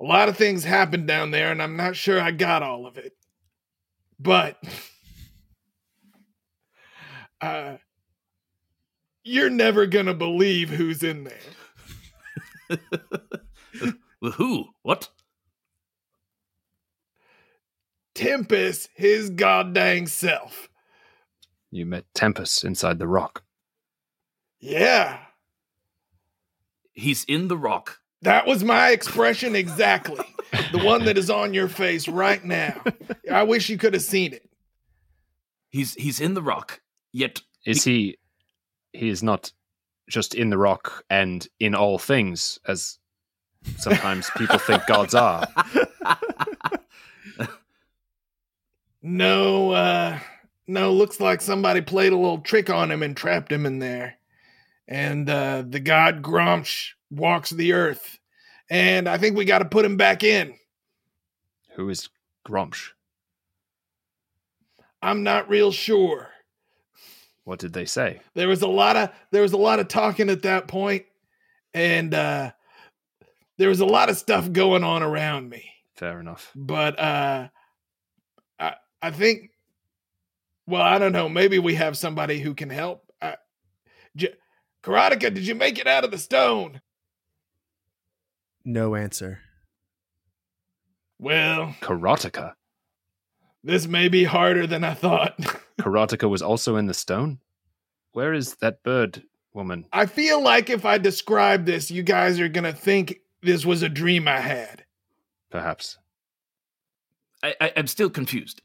a lot of things happened down there, and I'm not sure I got all of it. But uh, you're never gonna believe who's in there. Who? What? Tempest, his goddamn self. You met Tempest inside the rock. Yeah, He's in the rock. that was my expression exactly. the one that is on your face right now. I wish you could have seen it. He's he's in the rock. Yet Is he? He is not just in the rock and in all things, as sometimes people think gods are. No, uh, no, looks like somebody played a little trick on him and trapped him in there. And uh, the god Gruumsh walks the earth. And I think we got to put him back in. Who is Gruumsh? I'm not real sure. What did they say? There was a lot of there was a lot of talking at that point, and uh, there was a lot of stuff going on around me. Fair enough. But uh, I I think Well, I don't know. Maybe we have somebody who can help. I, J- Karateka, did you make it out of the stone? No answer. Well, Karateka. this may be harder than I thought. Karateka was also in the stone? Where is that bird woman? I feel like if I describe this, you guys are going to think this was a dream I had. Perhaps. I, I, I'm still confused.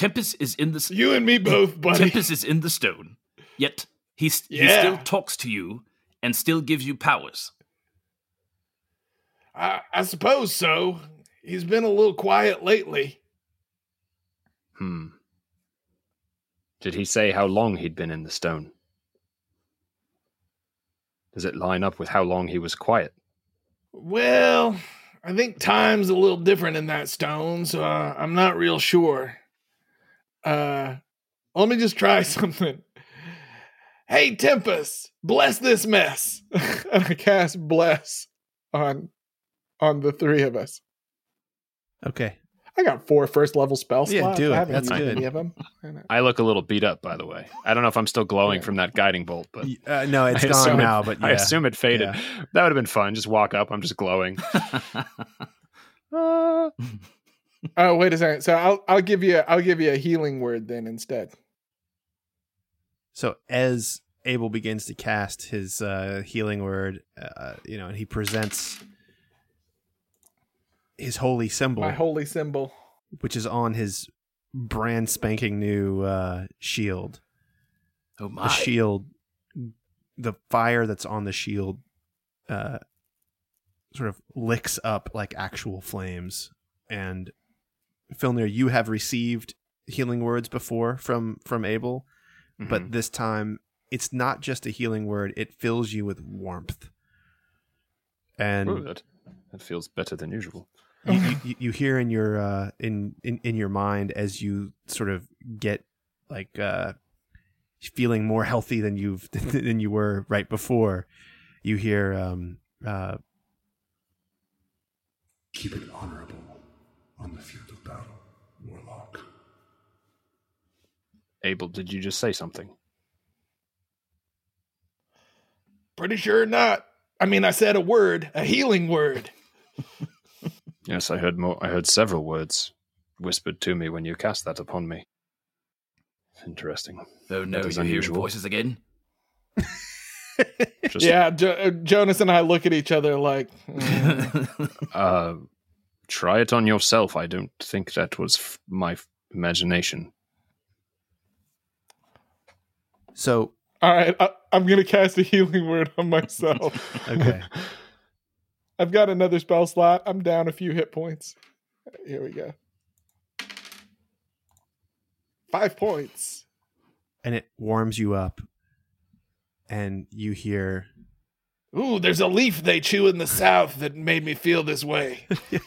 Tempest is in the s- You and me both, buddy. Tempest is in the stone, yet he, s- he still talks to you and still gives you powers. I, I suppose so. He's been a little quiet lately. Hmm. Did he say how long he'd been in the stone? Does it line up with how long he was quiet? Well, I think time's a little different in that stone, so uh, I'm not real sure. Uh, let me just try something. Hey, Tempest, bless this mess. and I cast bless on on the three of us. Okay. I got four first level spell slots. Yeah, do I it. haven't That's good. any of them. I look a little beat up, by the way. I don't know if I'm still glowing Yeah. from that guiding bolt, but Uh, no, it's I gone assume it- now, but yeah. I assume it faded. Yeah. That would have been fun. Just walk up. I'm just glowing. Ah. Oh, wait a second. So I'll I'll give you I'll give you a healing word then instead. So as Abel begins to cast his uh, healing word, uh, you know, and he presents his holy symbol, My holy symbol. which is on his brand spanking new uh, shield. Oh my! The shield, the fire that's on the shield, uh, sort of licks up like actual flames. And Filnir, you have received healing words before from from Abel, Mhm. but this time it's not just a healing word; it fills you with warmth. And Ooh, that, that feels better than usual. you, you, you hear in your uh, in, in in your mind as you sort of get like uh, feeling more healthy than you've than you were right before. You hear um, uh, Keep it honorable on the field of battle, Warlock. Abel, did you just say something? Pretty sure not. I mean, I said a word, a healing word. Yes, I heard more. I heard several words whispered to me when you cast that upon me. Interesting. oh no! that is You're hearing voices again. Just, yeah, jo- Jonas and I look at each other like, mm. Uh, try it on yourself. I don't think that was f- my f- imagination. so all right, I, I'm gonna cast a healing word on myself. okay. I've got another spell slot. I'm down a few hit points. Here we go. Five points. and it warms you up, and you hear Ooh, there's a leaf they chew in the south that made me feel this way.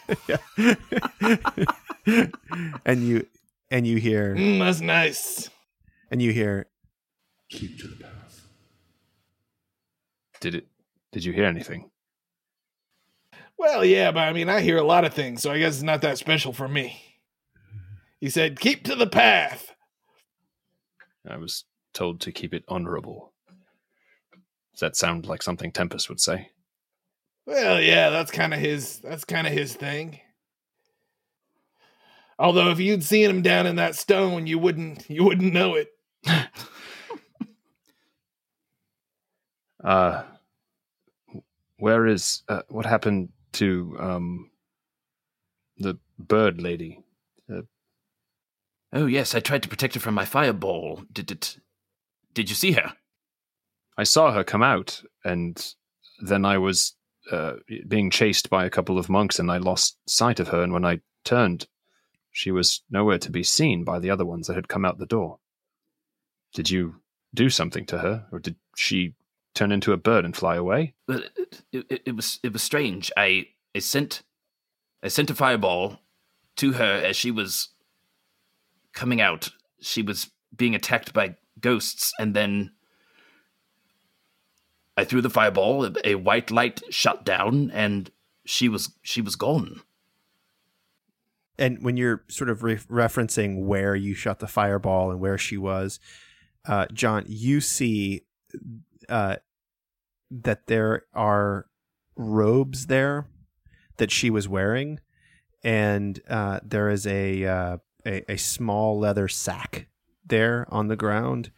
and you and you hear Mm, that's nice. and you hear Keep to the path. Did it? Did you hear anything? Well, yeah, but I mean, I hear a lot of things, so I guess it's not that special for me. He said, keep to the path. I was told to keep it honorable. Does that sound like something Tempest would say? Well, yeah, that's kind of his. That's kind of his thing. Although, if you'd seen him down in that stone, you wouldn't. You wouldn't know it. Uh, where is uh, what happened to um the bird lady? oh yes, I tried to protect her from my fireball. Did it? Did you see her? I saw her come out, and then I was uh, being chased by a couple of monks, and I lost sight of her. And when I turned, she was nowhere to be seen by the other ones that had come out the door. Did you do something to her, or did she turn into a bird and fly away? It, it, it was it was strange. I I sent I sent a fireball to her as she was coming out. She was being attacked by ghosts, and then I threw the fireball. A, white light shut down, and she was she was gone. and when you're sort of re- referencing where you shot the fireball and where she was, uh, John, you see uh, that there are robes there that she was wearing, and uh, there is a, uh, a a small leather sack there on the ground,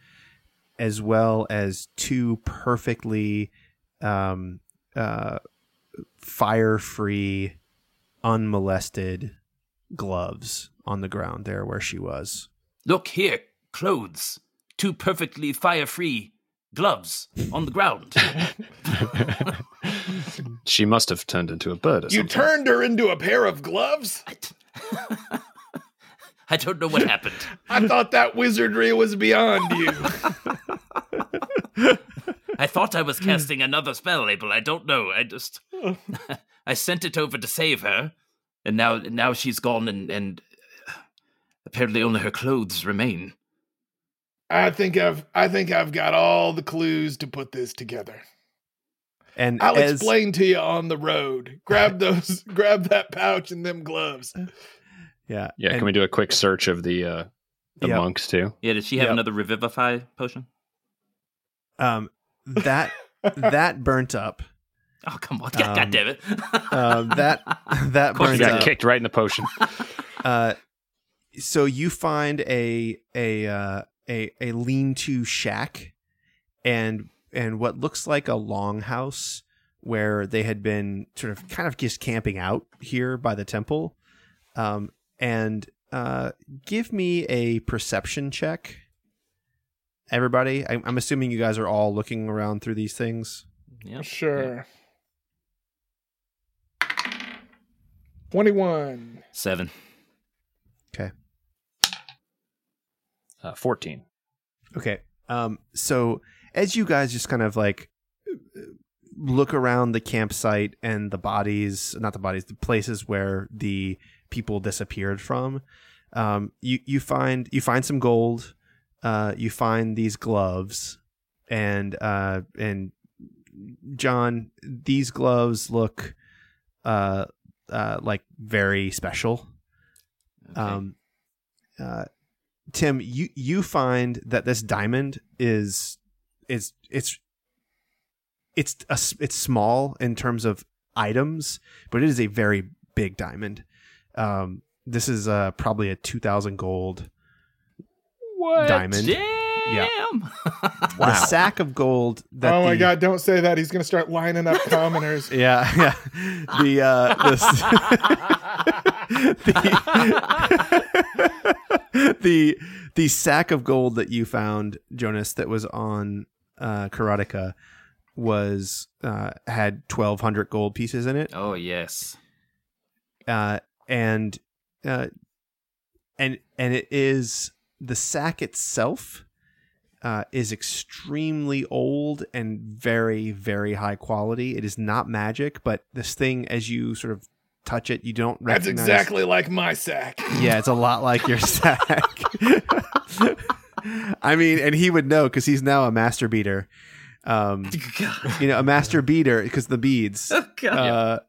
as well as two perfectly um, uh, fire-free, unmolested gloves on the ground there where she was. Look here, clothes. Two perfectly fire free gloves on the ground. She must have turned into a bird or You something. turned her into a pair of gloves? I don't know what happened. I thought that wizardry was beyond you. I thought I was casting another spell, Abel. I don't know. I just I sent it over to save her, and now now she's gone, and and apparently only her clothes remain. I think I've I think I've got all the clues to put this together. And I'll as, explain to you on the road. Grab those grab that pouch and them gloves. Yeah, Yeah, and- can we do a quick search of the uh the Yep. monks too? Yeah, did she have Yep. another revivify potion? Um that that burnt up. Oh come on! God, Um, God damn it! Um, that that course burnt got up. kicked right in the potion. Uh, so you find a a uh, a a lean-to shack, and and what looks like a longhouse where they had been sort of kind of just camping out here by the temple. Um, and uh, give me a perception check, everybody. I, I'm assuming you guys are all looking around through these things. Yeah. Sure. 21. Seven. Uh, Fourteen. Okay. Um, so as you guys just kind of like look around the campsite and the bodies, not the bodies, the places where the people disappeared from, um, you you find you find some gold, uh, you find these gloves, and uh, and John, these gloves look uh, uh, like very special. Okay. Um, uh, Tim, you you find that this diamond is is it's it's a, it's small in terms of items, but it is a very big diamond. Um, this is uh, probably a two thousand gold What? diamond. Damn! The sack of gold. That oh my the- god, don't say that. He's going to start lining up commoners. Yeah, yeah. The uh, the, the the sack of gold that you found, Jonas, that was on uh, Karateka was uh, had twelve hundred gold pieces in it, oh yes. uh, and uh, and and it is the sack itself uh, is extremely old and very very high quality. It is not magic, but this thing, as you sort of touch it, you don't That's exactly like my sack. Yeah, it's a lot like your sack. I mean, and he would know because he's now a master beater. Um, you know, a master beater because the beads. Oh, God. Uh,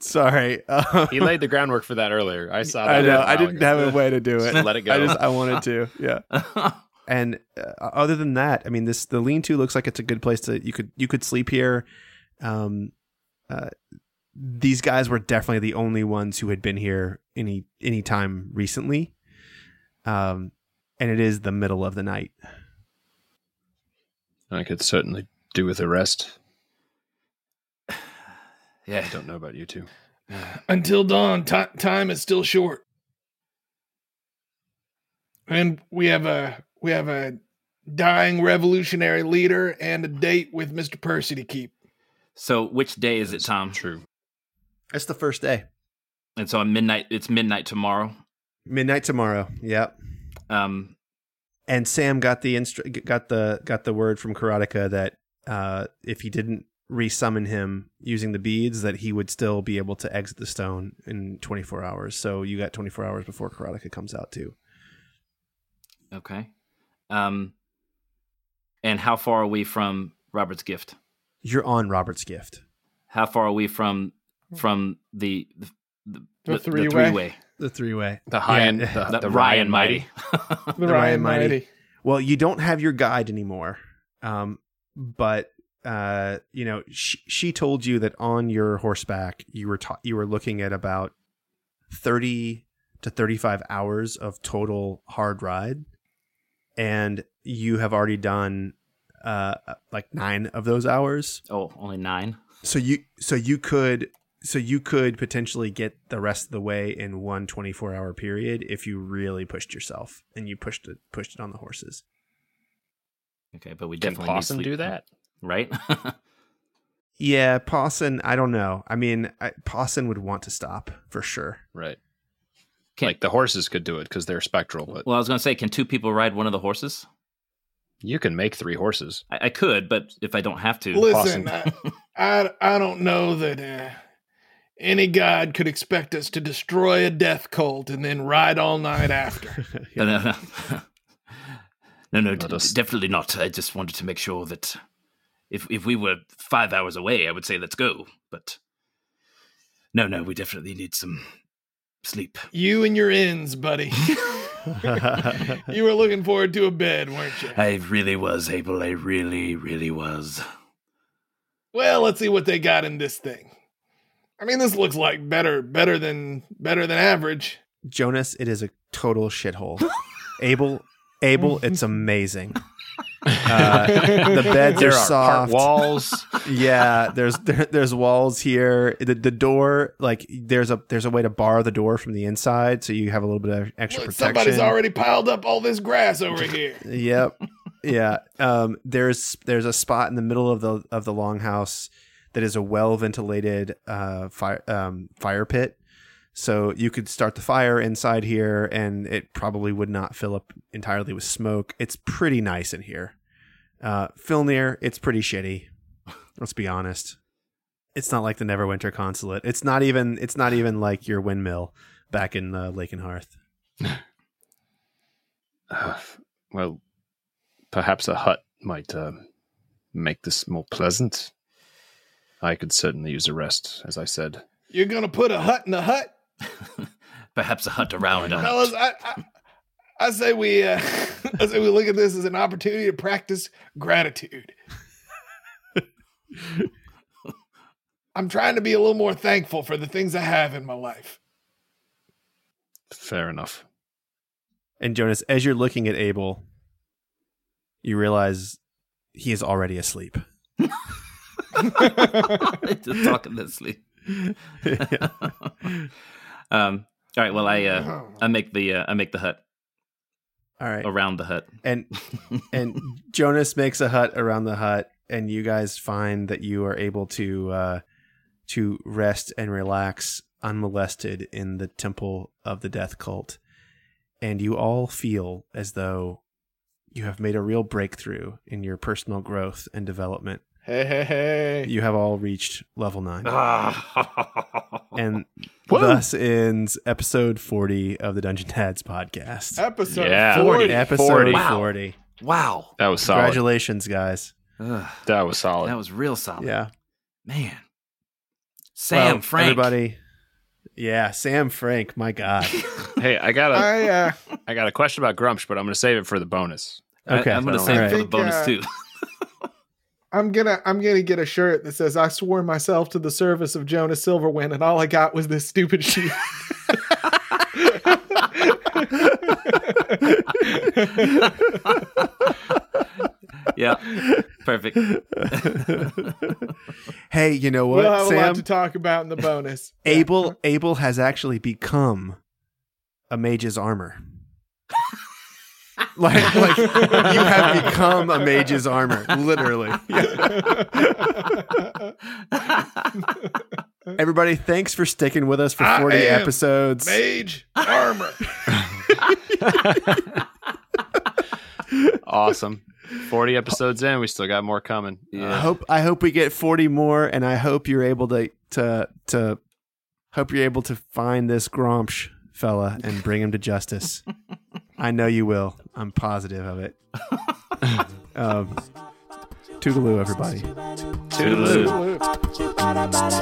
sorry, uh, He laid the groundwork for that earlier. I saw that. I know. I didn't ago. have a way to do it. Let it go. I just I wanted to. Yeah. And uh, other than that, I mean, this the lean-to looks like it's a good place to you could you could sleep here. Um, uh, these guys were definitely the only ones who had been here any any time recently. Um, and it is the middle of the night. I could certainly do with a rest. Yeah. I don't know about you two. Until dawn, ti time is still short. And we have a we have a dying revolutionary leader and a date with Mr. Percy to keep. So which day is it, Tom? True. It's the first day. And so on midnight. It's midnight tomorrow. Midnight tomorrow. Yep. Um. and Sam got the instru- got the got the word from Karateka that uh, if he didn't resummon him using the beads, that he would still be able to exit the stone in 24 hours. So you got 24 hours before Karateka comes out too. Okay. Um. And how far are we from Robert's gift? You're on Robert's gift. How far are we from from the the, The three-way? three-way. The three way. The high Yeah. and the, The, the Ryan Ryan Mighty. Mighty. The The Ryan Ryan Mighty. Mighty. Well, you don't have your guide anymore. Um, but uh, you know, she, she told you that on your horseback, you were ta- you were looking at about thirty to thirty-five hours of total hard ride, and you have already done uh like nine of those hours. oh, only nine. So you so you could so you could potentially get the rest of the way in one 24 hour period if you really pushed yourself and you pushed it pushed it on the horses. Okay, but we Can definitely need Paulson sleep, do that? Right? Yeah, Paulson, I don't know. I mean, I, Paulson would want to stop for sure. Right. Can- like the horses could do it because they're spectral, but well, I was going to say, can two people ride one of the horses? you can make three horses. I, I could, but if I don't have to, Listen, Awesome. I, I I don't know that uh, any god could expect us to destroy a death cult and then ride all night after. no, no, no, no, no, d- definitely not. I just wanted to make sure that if if we were five hours away, I would say let's go. But no, no, we definitely need some sleep. you and your ends, buddy. you were looking forward to a bed, weren't you? I really was Abel. I really, really was. Well, let's see what they got in this thing. I mean, this looks like better, better than better than average. Jonas, it is a total shithole. Abel, Abel, it's amazing. Uh, the beds There are are part soft. walls. yeah, there's there, there's walls here. The the door, like there's a there's a way to bar the door from the inside, so you have a little bit of extra Look, protection. somebody's already piled up all this grass over here. Yep. Yeah. Um, there's there's a spot in the middle of the of the longhouse that is a well ventilated uh, fire um, fire pit. So you could start the fire inside here, and it probably would not fill up entirely with smoke. It's pretty nice in here. Uh, Filnir, it's pretty shitty. Let's be honest. It's not like the Neverwinter Consulate. It's not even. It's not even like your windmill back in uh, Lake and Hearth. Uh, well, perhaps a hut might uh, make this more pleasant. I could certainly use a rest, as I said. You're gonna put a hut in the hut, Perhaps a hut around a hut. fellas. I, I, I say we, uh, I say we look at this as an opportunity to practice gratitude. I'm trying to be a little more thankful for the things I have in my life. Fair enough. And Jonas, as you're looking at Abel, you realize he is already asleep. Just talking to sleep. Um. All right. Well, I uh, I make the uh, I make the hut All right. around the hut. And and Jonas makes a hut around the hut, and you guys find that you are able to uh, to rest and relax unmolested in the temple of the death cult. And you all feel as though you have made a real breakthrough in your personal growth and development. Hey, hey, hey. You have all reached level nine. Ah. And Woo! thus ends episode 40 of the Dungeon Dads podcast. Episode Yeah. 40. Episode 40. 40. wow. That was solid. Congratulations, guys. Ugh, That was solid. that was real solid. Yeah. Man. Sam Well, Frank. Everybody. Yeah, Sam Frank, my God. hey, I got a I, uh, I got a question about Gruumsh, but I'm going to save it for the bonus. Okay. I, am going to so- save it Alright. for the Think, bonus uh, too. I'm gonna I'm gonna get a shirt that says I swore myself to the service of Jonas Silverwind and all I got was this stupid sheet. yeah. Perfect. hey, you know what, we'll have a lot to talk about in the bonus. Abel Abel has actually become a mage's armor. like, like you have become a mage's armor, literally. Everybody, thanks for sticking with us for I 40 am episodes. Mage armor. Awesome. 40 episodes in, we still got more coming. I hope I hope we get 40 more and I hope you're able to to to hope you're able to find this Gruumsh fella and bring him to justice. I know you will. I'm positive of it. um, Toodaloo, everybody. Toodaloo. Toodaloo.